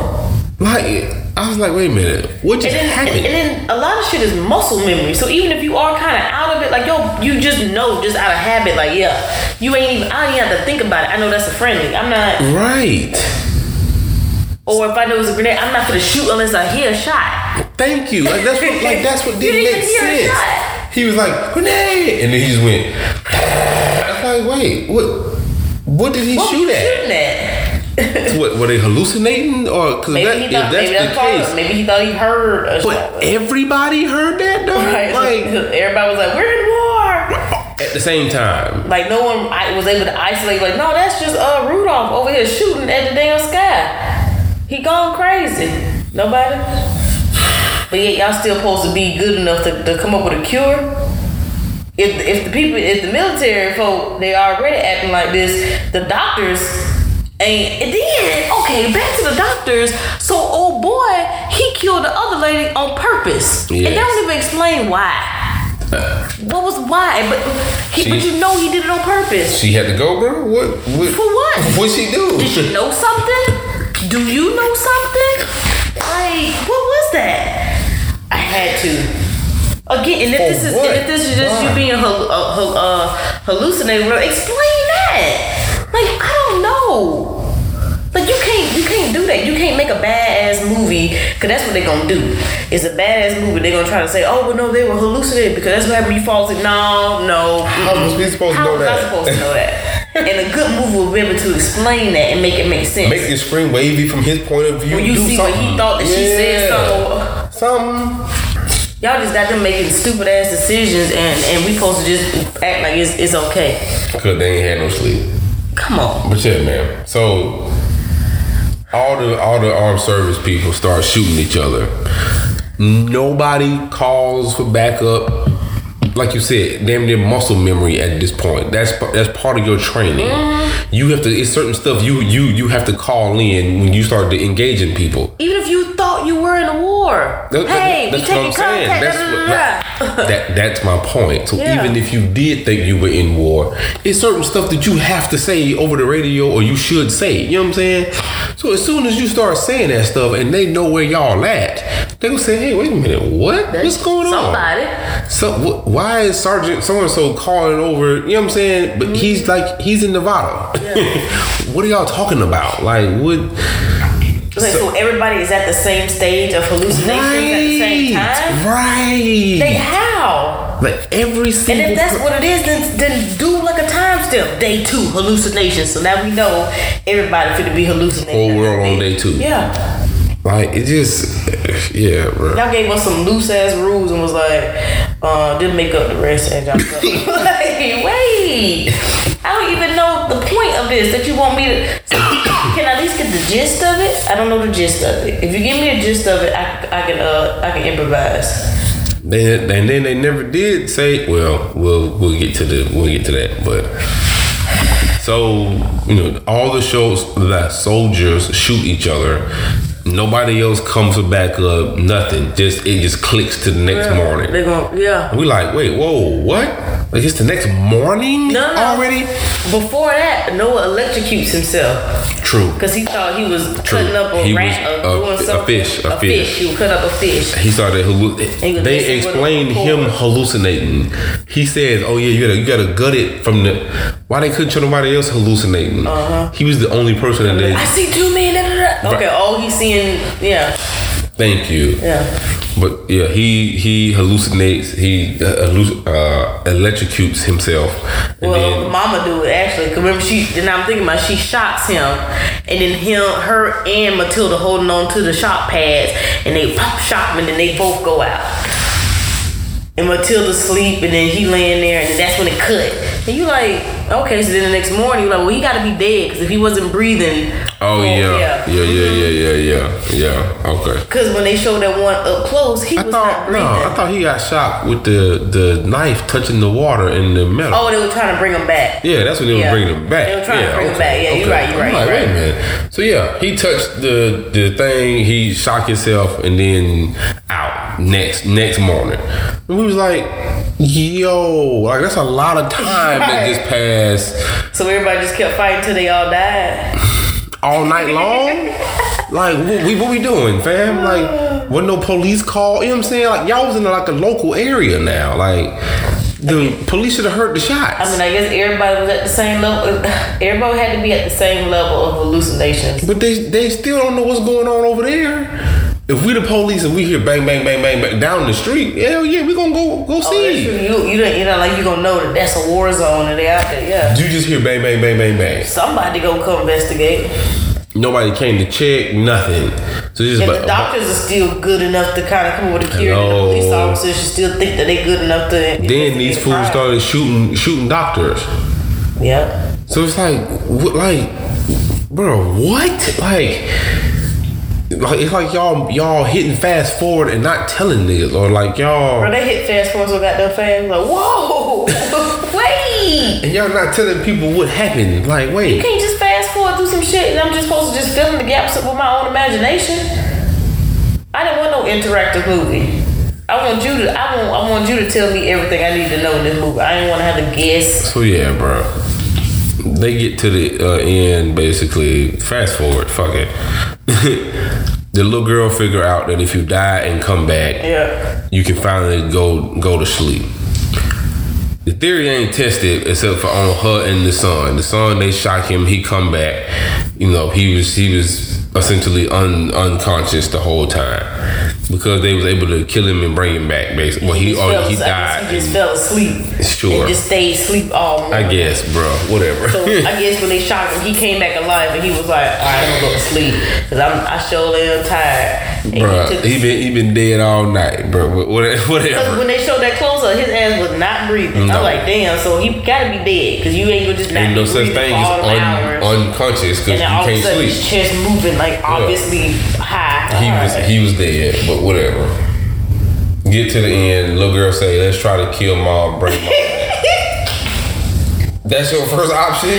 Like, I was like, wait a minute, what just And then, and, happened? and then a lot of shit is muscle memory. So even if you are kind of out of it, like yo, you just know, just out of habit, like yeah, you ain't even. I don't even have to think about it. I know that's a friendly. I'm not. right. Or if I know it's a grenade, I'm not gonna shoot unless I hear a shot. Thank you. Like that's what, like that's what didn't didn't make even hear a sense. shot. He was like grenade, and then he just went. I was like, wait, what? What did he What shoot at? At? What were they hallucinating, or because Maybe that, he if thought that's maybe that's the case? Maybe he thought he heard a But shot. everybody heard that though. Right? Like everybody was like, "We're in war." at the same time. Like no one I was able to isolate. Like no, that's just uh Rudolph over here shooting at the damn sky. He gone crazy. Nobody. But yet y'all still supposed to be good enough to, to come up with a cure. If if the people, if the military folk, they already acting like this, the doctors. And then okay, back to the doctors. So old boy, he killed the other lady on purpose. And they Yes. don't even explain why. What was why? But he, but you know he did it on purpose. She had to go, bro. What? what For what? What'd she do? Did she know something? Do you know something? Like what was that? I had to. Again, and if For this is what? and if this is just Why? you being hal- uh, hal- hallucinating, explain that. Like I don't know. Like you can't do that. you can't that. Make a badass movie, cause that's what they're gonna do. It's a badass movie. They're gonna try to say, oh, but no, they were hallucinating because that's what happened. You fall asleep. No, no. How was we supposed to know was I that? supposed to know that? and a good movie will be able to explain that and make it make sense. Make the screen wavy from his point of view. when you do see what he thought that she said Yeah. something. Something. Y'all just got them making stupid ass decisions, and and we supposed to just act like it's, it's okay. Cause they ain't had no sleep. Come on. But yeah, man. So all the all the armed service people start shooting each other. Nobody calls for backup. Like you said, damn near muscle memory at this point. That's that's part of your training. Mm-hmm. You have to. It's certain stuff you you you have to call in when you start to engaging people. Even if you thought you were in a war, That- that- hey, we that's what taking I'm saying. That's what- that that's my point. So Yeah. even if you did think you were in war, it's certain stuff that you have to say over the radio or you should say. You know what I'm saying? So as soon as you start saying that stuff and they know where y'all at, they gonna say, "Hey, wait a minute, what? What's going on?" Somebody. So wh- why is Sergeant so and so calling over? You know what I'm saying? Mm-hmm. But he's like he's in Nevada. what are y'all talking about? Like what? Okay, so, everybody is at the same stage of hallucinations at the same time. Right. They how? like every And if that's per- what it is, then then do like a time step. Day two, hallucinations. So now we know everybody fit to be hallucinating. Whole world on day two. Yeah. Like it just, yeah, bro. Y'all gave us some loose ass rules and was like, uh, didn't make up the rest and y'all like, wait. I don't even know the point of this that you want me to can I at least get the gist of it? I don't know the gist of it. If you give me a gist of it, I, I can uh I can improvise. They, and then they never did say. Well, we'll we'll get to the we'll get to that, but. So you know, all the shows that soldiers shoot each other. Nobody else comes back up. Nothing. Just it just clicks to the next morning. They're going yeah. We like, wait, whoa, what? Like it's the next morning No, no. already? Before that, Noah electrocutes himself. True. Because he thought he was cutting up a He rat was or a- doing a fish, a fish. He was cutting up a fish. He started They explained him hallucinating. He says, "Oh yeah, you gotta you gotta gut it from the." Why they couldn't show nobody else hallucinating? Uh-huh. He was the only person that I see two men. Okay, all he's seeing, yeah, Thank you. yeah. But yeah, he he hallucinates. He uh, halluc- uh, electrocutes himself, and Well, then Mama do it actually. 'Cause remember, she. Then I'm thinking about she shocks him, and then him, her, and Matilda holding on to the shock pads, and they pop shock him, and then they both go out. And Matilda sleep, and then he laying there, and that's when it cut. And you like, okay, so then the next morning you like, well, he got to be dead because if he wasn't breathing. Oh, oh yeah, yeah, yeah, yeah, yeah, yeah, yeah. Okay. Because when they showed that one up close, he I was not thought no. I thought he got shot with the the knife touching the water in the metal. oh, they were trying to bring him back. Yeah, that's when they Yeah. were bringing him back. They were trying to yeah, bring him back. Yeah, you're right, you're I'm right, like, you're wait a right. minute. So yeah, he touched the the thing. He shocked himself and then out next next morning. And we was like, yo, like that's a lot of time that just passed So everybody just kept fighting till they all died. all night long. like what we what we doing, fam? Like wasn't no police call. You know what I'm saying? Like y'all was in like a local area now. Like the police should have heard the shots. I mean, I guess everybody was at the same level. Everybody had to be at the same level of hallucinations. But they they still don't know what's going on over there. If we the police and we hear bang bang bang bang bang down the street, hell yeah, we gonna go go Oh, see. You you don't you know like you gonna know that that's a war zone and they out there. Yeah, Do You just hear bang bang bang bang bang. somebody gonna come investigate. Nobody came to check, nothing. So just And like the doctors are still good enough to kind of come with a cure. And the police officers should still think that they good enough to. then these fools crime. started shooting shooting doctors. Yeah. So it's like like bro, what? Like like it's like y'all y'all hitting fast forward and not telling niggas or like y'all Bro, they hit fast forward so goddamn fast. Like, whoa, wait. and y'all not telling people what happened. Like wait. You can't just fast forward through some shit and I'm just supposed to just fill in the gaps with my own imagination. I didn't want no interactive movie. I want you to. I want. I want you to tell me everything I need to know in this movie. I didn't want to have to guess. So yeah, bro. They get to the uh, end basically. Fast forward, fuck it. the little girl figure out that if you die and come back, Yeah. you can finally go go to sleep. The theory ain't tested except for on her and the son. The son they shock him, he come back. You know, he was he was essentially un, unconscious the whole time because they was able to kill him and bring him back. Basically, well, he fell- he died. He just and- fell asleep. Sure. And just stayed asleep all morning. I guess, bro. Whatever. So I guess when they shot him, he came back alive and he was like, "All right, I'm gonna go to sleep because I'm I sure am tired." Bro, he been he been dead all night, bro. Whatever. when they showed that close up, his ass was not breathing. No. I'm like, damn, so he gotta be dead because you ain't gonna just not Ain't no such thing for as all hours. un, unconscious because you then all of a can't sudden sleep. his chest moving like obviously high. He was he was dead, but whatever. Get to the end. Little girl say, "Let's try to kill mom, bring mom." That's your first option.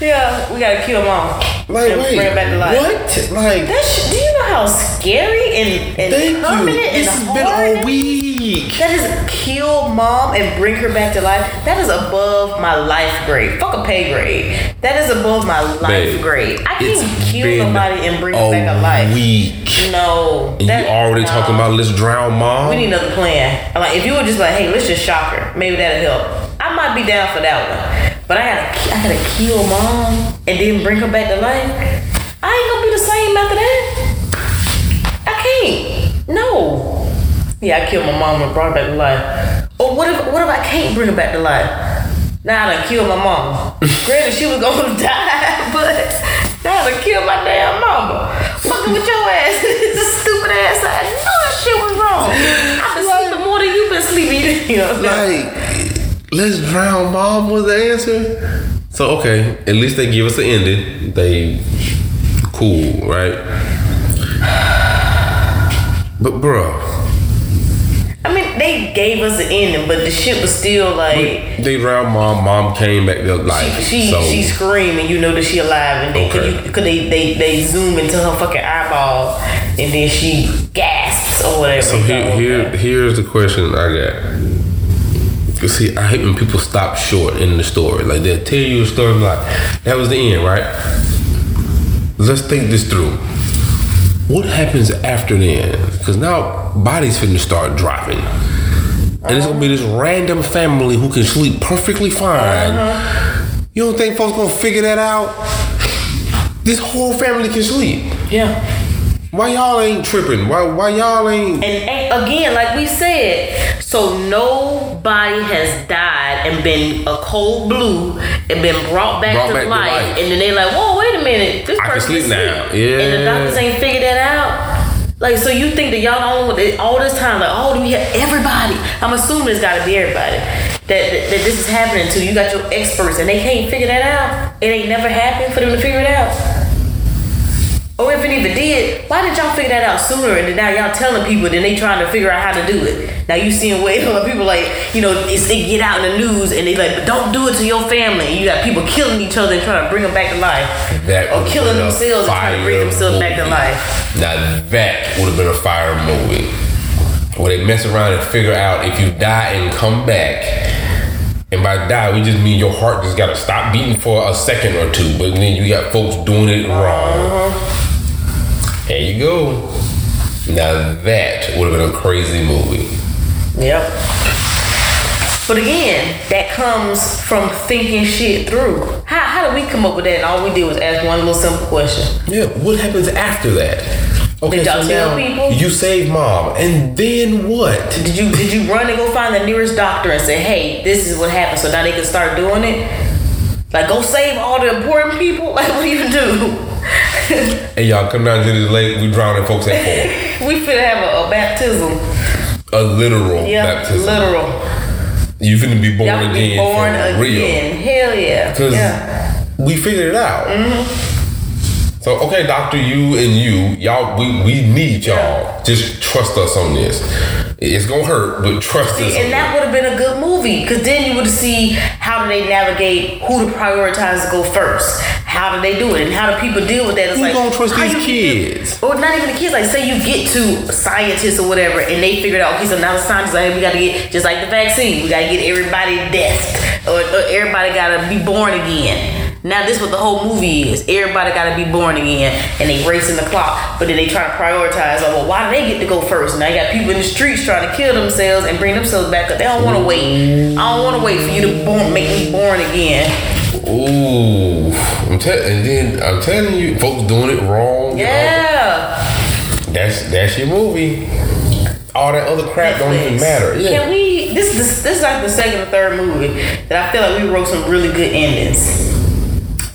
yeah, we gotta kill mom. Like, wait, bring her back to life. what? Like, That sh- do you know how scary and, and thank you. This has been all week. That is kill mom and bring her back to life. That is above my life grade. Fuck a pay grade. That is above my life Babe, grade. I can't kill somebody and bring a her back to life. Week. No. And that- you already no. talking about let's drown mom. We need another plan. Like if you were just like, hey, let's just shock her. Maybe that'll help. I might be down for that one. But I gotta, I gotta kill mom and then bring her back to life. I ain't gonna be the same after that. I can't. No. Yeah, I killed my mom and brought her back to life. Or what if, what if I can't bring her back to life? Now I done killed my mom. Granted, she was gonna die, but now I done killed my damn mama. Fucking with your ass. this stupid ass. I know that shit was wrong. I've been sleeping more than you've been sleeping. You know, like, let's drown mom was the answer. So okay, at least they give us an ending. They cool, right? But bro, they gave us an ending, but the shit was still like. they round mom. Mom came back to life. She so she screaming, you know that she alive, and they Okay. cause, you, cause they, they they zoom into her fucking eyeball, and then she gasps or whatever. So here, oh, here, here's the question I got. You see, I hate when people stop short in the story. Like they'll tell you a story like that was the end, right? Let's think this through. What happens after then? Because now bodies finna start dropping. And it's gonna be this random family who can sleep perfectly fine. Uh-huh. You don't think folks gonna figure that out? This whole family can sleep. yeah. Why y'all ain't tripping? Why why y'all ain't And, again, like we said, so nobody has died and been a code blue and been brought back, Brought to, back to life, life. and then they like, whoa, wait a minute, this I can person sleep is now. Yeah. and the doctors ain't figured that out. Like, so you think that y'all don't all this time, like, oh, do we have everybody? I'm assuming it's got to be everybody that, that that this is happening to. You got your experts, and they can't figure that out. It ain't never happened for them to figure it out. Or if it even did, why did y'all figure that out sooner? And then now y'all telling people, then they trying to figure out how to do it. Now you seeing way more people like, you know, it's, they get out in the news and they like, but don't do it to your family. And you got people killing each other and trying to bring them back to life. That or killing themselves and trying to bring themselves back to life. Now that would have been a fire movie. Where they mess around and figure out if you die and come back. And by die, we just mean your heart just gotta stop beating for a second or two. But then you got folks doing it wrong. Uh-huh. There you go. Now that would have been a crazy movie. Yep. But again, that comes from thinking shit through. How, how did we come up with that? And all we did was ask one little simple question. Yeah, what happens after that? Okay, Did y'all tell people? you save mom, and then what? Did you did you run and go find the nearest doctor and say, hey, this is what happened, so now they can start doing it? Like, go save all the important people? Like, what do you do? Hey, y'all come down to this lake. We drowning folks at four. we finna have a, a baptism. A literal Yeah, baptism. literal. You finna be born Y'all again be born for real. again. Hell yeah. Cause yeah. we figured it out. Mm-hmm. So okay, doctor, you and you, y'all, we we need y'all. Just trust us on this. It's gonna hurt, but trust us. And that would have been a good movie because then you would see how do they navigate who to prioritize to go first. How do they do it and how do people deal with that? It's Who like gonna trust these kids? or not even the kids. Like say you get to scientists or whatever, and they figured out okay, so now the scientists like we got to get just like the vaccine, we got to get everybody death, or, or everybody got to be born again. Now this is what the whole movie is. Everybody got to be born again, and they racing the clock. But then they try to prioritize. Like, well, why do they get to go first? Now you got people in the streets trying to kill themselves and bring themselves back up. They don't want to wait. I don't want to wait for you to born, make me born again. Ooh, I'm te- and then I'm telling you, folks doing it wrong. Yeah. That's that's your movie. All that other crap don't even matter. Yeah. Can we? This is this is like the second or third movie that I feel like we wrote some really good endings,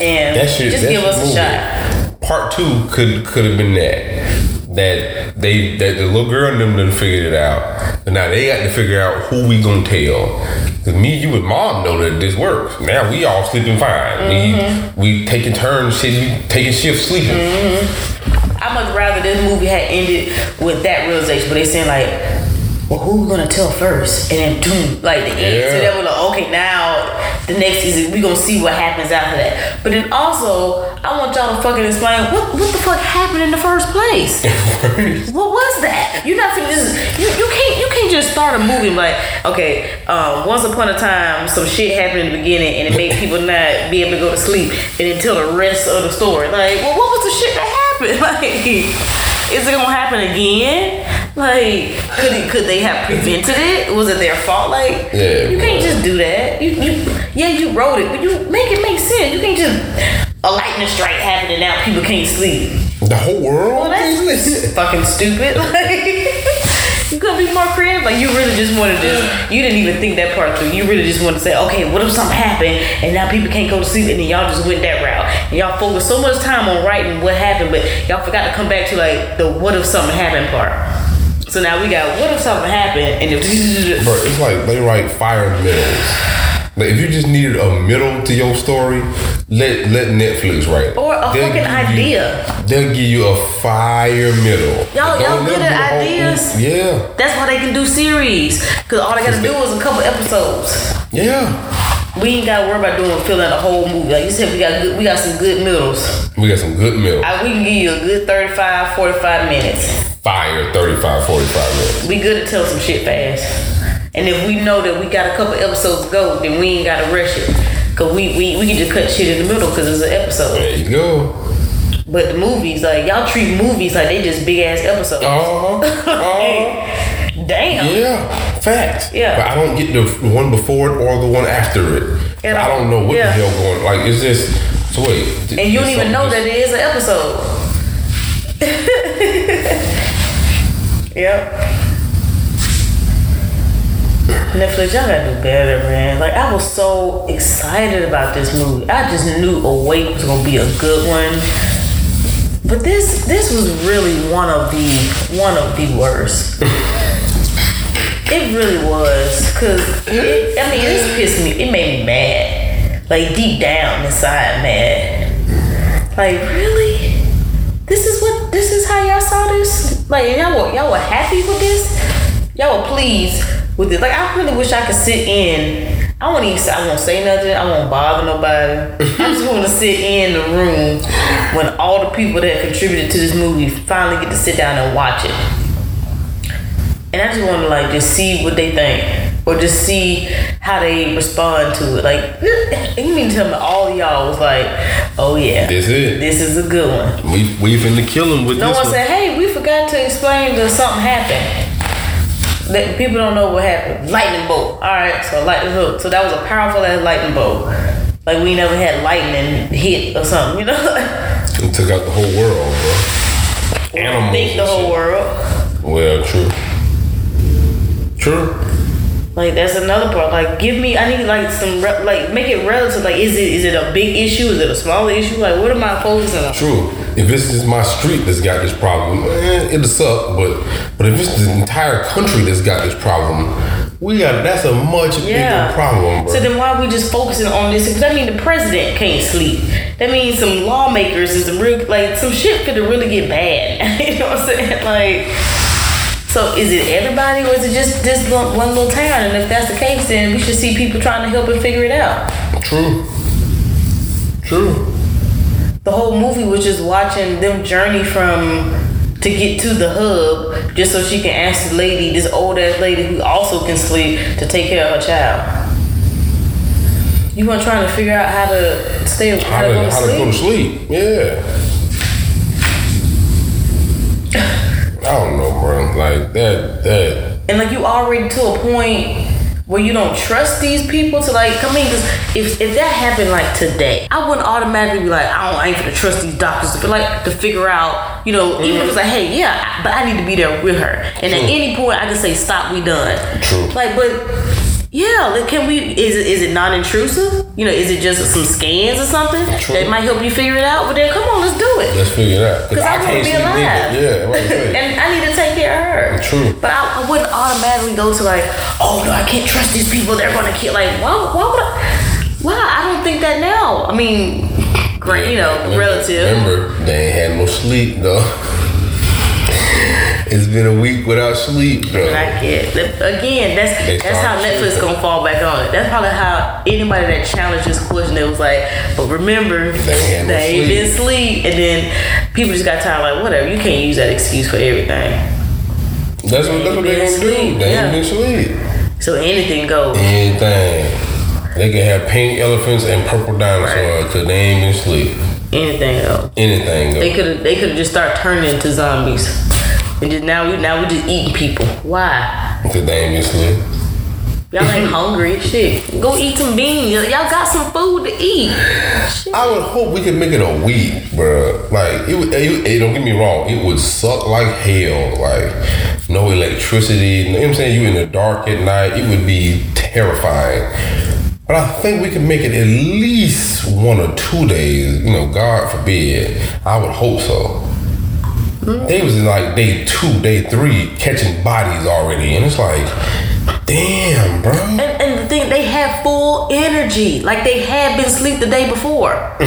and That shit. just that's give us a shot. Part two could could have been that. That they that the little girl and them done figured it out. And now they got to figure out who we gonna tell. Cause me, you, and mom know that this works. Now we all sleeping fine. Mm-hmm. We we taking turns, shit, taking shifts sleeping. I much rather this movie had ended with that realization, but they saying like, well, who we gonna tell first, and then doom, like the end. So Yeah. that was like, okay, now the next season we gonna see what happens after that. But then also, I want y'all to fucking explain what what the fuck happened in the first place. What was that? You're not finna just you, you can't you can't just start a movie like okay, um, once upon a time some shit happened in the beginning and it made people not be able to go to sleep and then tell the rest of the story. Like, well, what was the shit that happened? Like, is it gonna happen again? Like, could it, could they have prevented it? Was it their fault? Like, Yeah, you can't just do that. You, you yeah, you wrote it, but you make it make sense. You can't just a lightning strike happened and now people can't sleep. The whole world. Well, that's fucking stupid. Like, you could be more creative. Like, you really just wanted to, you didn't even think that part through. You really just wanted to say, okay, what if something happened and now people can't go to sleep and then y'all just went that route. And y'all focused so much time on writing what happened, but y'all forgot to come back to, like, the what if something happened part. So now we got what if something happened and if. It's like they write fire middles. Like if you just needed a middle to your story, let let Netflix write it. Or a They'll fucking give you- idea. they'll give you a fire middle. Y'all- y'all good at the whole- ideas? Yeah, That's why they can do series. Because all they gotta do is a couple episodes. yeah. We ain't gotta worry about doing filling a whole movie. Like you said, we got good, we got some good middles. We got some good middle. I, we can give you a good 35, 45 minutes. Fire 35, 45 minutes. We good to tell some shit fast. And if we know that we got a couple episodes to go, then we ain't gotta rush it. Cause we, we, we can just cut shit in the middle cause it's an episode. There you go. But the movies, like y'all treat movies like they just big ass episodes. Uh-huh. uh-huh. Damn. Yeah, facts. Yeah. But I don't get the one before it or the one after it. And I don't know what yeah. the hell going. Like, it's just. So wait. And you don't even know that it is an episode. yep. Netflix, y'all gotta do better, man. Like I was so excited about this movie. I just knew Awake was gonna be a good one. But this this was really one of the one of the worst. it really was. Cause it, I mean this pissed me it made me mad. Like deep down inside mad. Like, really? This is what this is how y'all saw this? Like y'all were y'all were happy with this? Y'all were pleased with it. Like I really wish I could sit in. I won't even say I won't say nothing, I won't bother nobody. I just wanna sit in the room when all the people that contributed to this movie finally get to sit down and watch it. And I just wanna like just see what they think. Or just see how they respond to it. Like you mean to tell me all y'all was like, oh yeah. This is This is a good one. We we finna kill him with No this one one. said, "Hey, we forgot to explain that something happened." That people don't know what happened. Lightning bolt. All right, so lightning bolt. So that was a powerful ass lightning bolt. Like we never had lightning hit or something, you know? It took out the whole world, bro. Animals. Think the whole shit. world. Well, true. True. Like that's another part. Like give me, I need like some re- like make it relative. Like is it is it a big issue? Is it a small issue? Like what am I focusing on? True. If it's just my street that's got this problem, eh, it'll suck. But but if it's the entire country that's got this problem, we got that's a much Yeah. bigger problem, bro. So then why are we just focusing on this? Because I mean the president can't sleep. That means some lawmakers and some real like some shit could have really get bad. you know what I'm saying? Like, so is it everybody or is it just this one, little town? And if that's the case, then we should see people trying to help and figure it out. True. True. The whole movie was just watching them journey from to get to the hub just so she can ask the lady, this old ass lady who also can sleep, to take care of her child. You weren't trying to figure out how to stay how, How to, how to go to sleep? Yeah. I don't know, bro. Like that. That. and like you already to a point where you don't trust these people to like come in. Cause if if that happened like today, I wouldn't automatically be like, I don't, I ain't gonna trust these doctors to feel like to figure out, you know, even if mm-hmm. it's like, hey, yeah, but I need to be there with her, and at any point I can say, stop, we done. True. Like, but. Yeah, like can we? Is it is it non-intrusive? You know, is it just some scans or something True. that might help you figure it out? But then, come on, let's do it. Let's figure it out. Because I, want to be alive. Yeah, and I need to take care of her. True. But I, I wouldn't automatically go to like, oh no, I can't trust these people. They're gonna kill. Like, why? Why would I? Why? I don't think that now. I mean, great, you know, Remember- relative. Remember, they ain't had no sleep though. it's been a week without sleep I get again. That's They that's how Netflix gonna fall back on it. That's probably how anybody that challenged this question. It was like, but remember, They ain't they ain't sleep. been sleep, and then people just got tired. Like, whatever. You can't use that excuse for everything. That's what that's what they gonna sleep, do. They yeah. ain't been sleep. So anything goes. Anything. They can have pink elephants and purple dinosaurs because they ain't been sleep. Anything else. Anything They could have they could have just start turning into zombies. And just now we now we just eating people. Why? Because they ain't sleep. Y'all ain't hungry. Shit. Go eat some beans. Y'all got some food to eat. Shit. I would hope we could make it a week, bro. Like, it, it, it- don't get me wrong, it would suck like hell. Like, no electricity. You know what I'm saying? You in the dark at night, it would be terrifying. But I think we can make it at least one or two days. You know, God forbid. I would hope so. They was in like day two, day three, catching bodies already, and it's like, damn, bro. And, and the thing, they have full energy. Like they had been asleep the day before.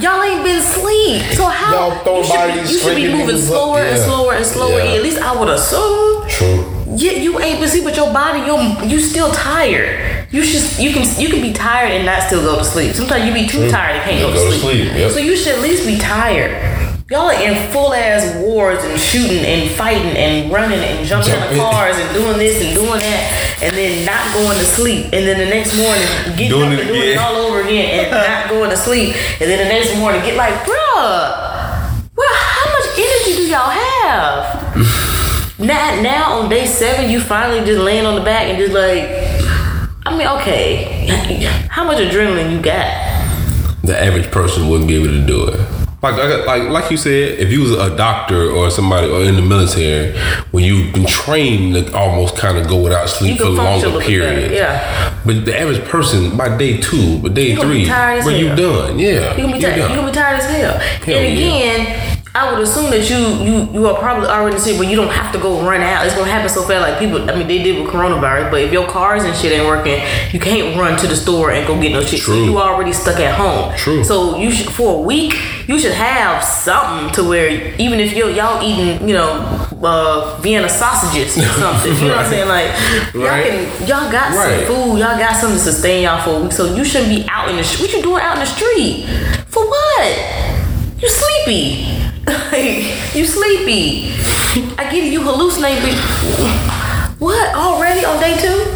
Y'all ain't been asleep. So how Y'all throwing you should, be, you should be moving slower and yeah. slower and slower. Yeah. At least I would assume. True. Yeah, you ain't been asleep, but your body, you you still tired. You should you can you can be tired and not still go to sleep. Sometimes you be too mm. tired and can't Yeah, go, to sleep. sleep, yep. So you should at least be tired. Y'all are in full ass wars and shooting and fighting and running and jumping in the cars and doing this and doing that and then not going to sleep and then the next morning getting Doing up and doing it all over again and not going to sleep and then the next morning get like, bruh, well, how much energy do y'all have? Now, now on day seven, you finally just laying on the back and just like, I mean, okay, how much adrenaline you got? the average person wouldn't be able to do it. Like, like, like, you said, if you was a doctor or somebody or in the military, when you've been trained to almost kind of go without sleep for longer a little bit better, periods. yeah. But the average person by day two, but day three, tired where you done? Yeah, You gonna be tired. You gonna be tired as hell. Hell and yeah. I would assume that you you you are probably already sick, but you don't have to go run out. It's gonna happen so fast. Like people, I mean, they did with coronavirus. But if your cars and shit ain't working, you can't run to the store and go get no shit. So True. you already stuck at home. True. So you should for a week, you should have something to where even if you y'all eating, you know, uh, Vienna sausages or something. You know what I'm saying? Like y'all Right. can y'all got Right. some food, y'all got something to sustain y'all for a week. So you shouldn't be out in the street. What you doing out in the street? For what? You're sleepy. Like, you sleepy. I get it, you hallucinate, but what? Already on day two?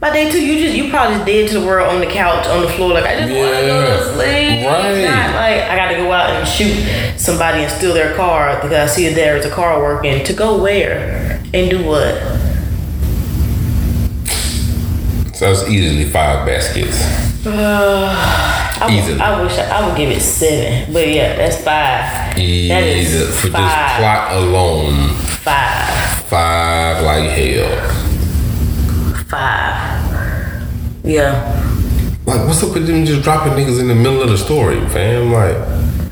By day two, you just you probably just dead to the world on the couch, on the floor, like I just wanna go Yeah. to sleep. Right. Not like I gotta go out and shoot somebody and steal their car because I see there is a car working. To go where? And do what? So it's easily five baskets. I, would- Easily. I wish I, I would give it seven, but yeah, that's five. that Easy is for five. just plot alone, Five. five like hell. Five. Yeah. Like, what's up with them just dropping niggas in the middle of the story, fam? Like,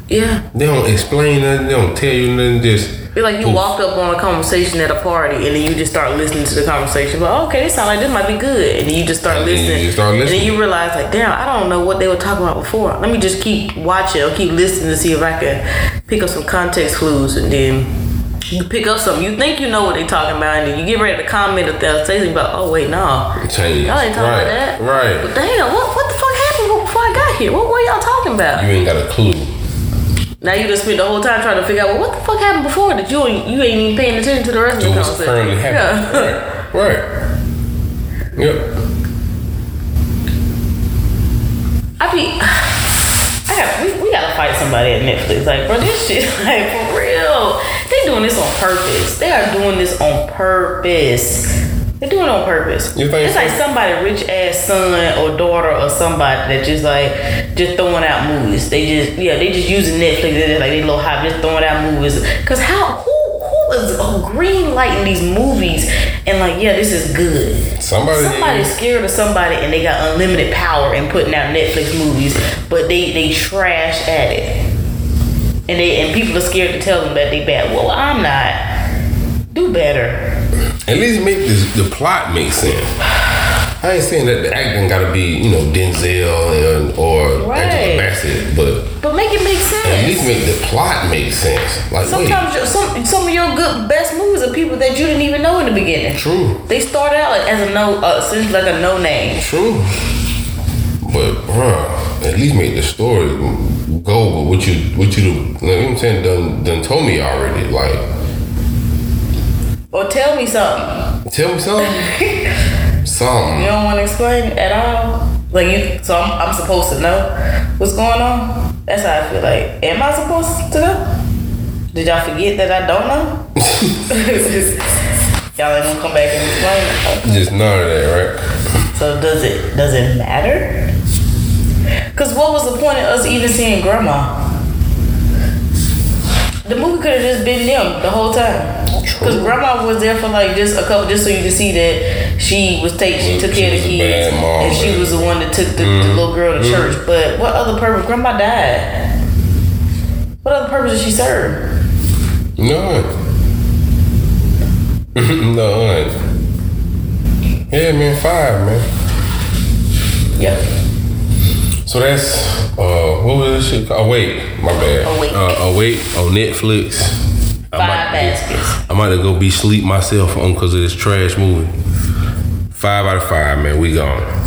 Yeah. they don't explain nothing, they don't tell you nothing, just. Feel like you Poof. walked up on a conversation at a party and then you just start listening to the conversation. But okay, this sound like this might be good. And then you just start And then you listening. And then you realize like, damn, I don't know what they were talking about before. Let me just keep watching or keep listening to see if I can pick up some context clues and then you pick up something. You think you know what they're talking about and then you get ready to comment or they'll say something about, oh wait, no. Change. Y'all ain't talking right, about that. Right. But damn, what what the fuck happened before I got here? What were y'all talking about? You ain't got a clue. Now you just spent the whole time trying to figure out well, what the fuck happened before that you ain't, you ain't even paying attention to the rest To of the conversation. currently happening. Yeah. Right. Right. Yep. I be, I got we, we gotta fight somebody at Netflix. Like, bro, this shit like for real. They doing this on purpose. They are doing this on purpose. They do it on purpose. You think it's so? like somebody rich ass son or daughter or somebody that just like just throwing out movies. They just yeah, they just using Netflix. They just like they little hot just throwing out movies. Cause how who who is green lighting these movies and like yeah this is good. Somebody. Somebody's scared of somebody and they got unlimited power in putting out Netflix movies, but they they trash at it. And they and people are scared to tell them that they bad. Well, I'm not. Do better. At least make this, the plot make sense. I ain't saying that the acting gotta be, you know, Denzel and, or Right. Angela Bassett, but But make it make sense. at least make the plot make sense. Like, Sometimes your- some some of your good best movies are people that you didn't even know in the beginning. true, They start out as a no, uh, essentially like a no name. true. But, bruh, at least make the story go with what you, what you, you know what I'm saying, done, done told me already. Like, Or tell me something. tell me something. Something. You don't want to explain at all. Like you, so I'm, I'm supposed to know what's going on. That's how I feel. Like, am I supposed to know? Did y'all forget that I don't know? y'all ain't gonna come back and explain. Okay. Just none of that, right? So does it does it matter? Cause what was the point of us even seeing grandma? The movie could have just been them the whole time. Cause grandma was there for like just a couple, just so you could see that she was take, she took She care of the kids, mom, and she was the one that took the, the mm-hmm. little girl to mm-hmm. church. But what other purpose? Grandma died. What other purpose did she serve? None. None. Yeah, man, five, man. Yeah. So that's uh, what was this shit called? Awake, my bad. Awake. Uh, awake on Netflix. I Five might- baskets. I might have go be sleep myself on because of this trash movie. Five out of five, man. We gone.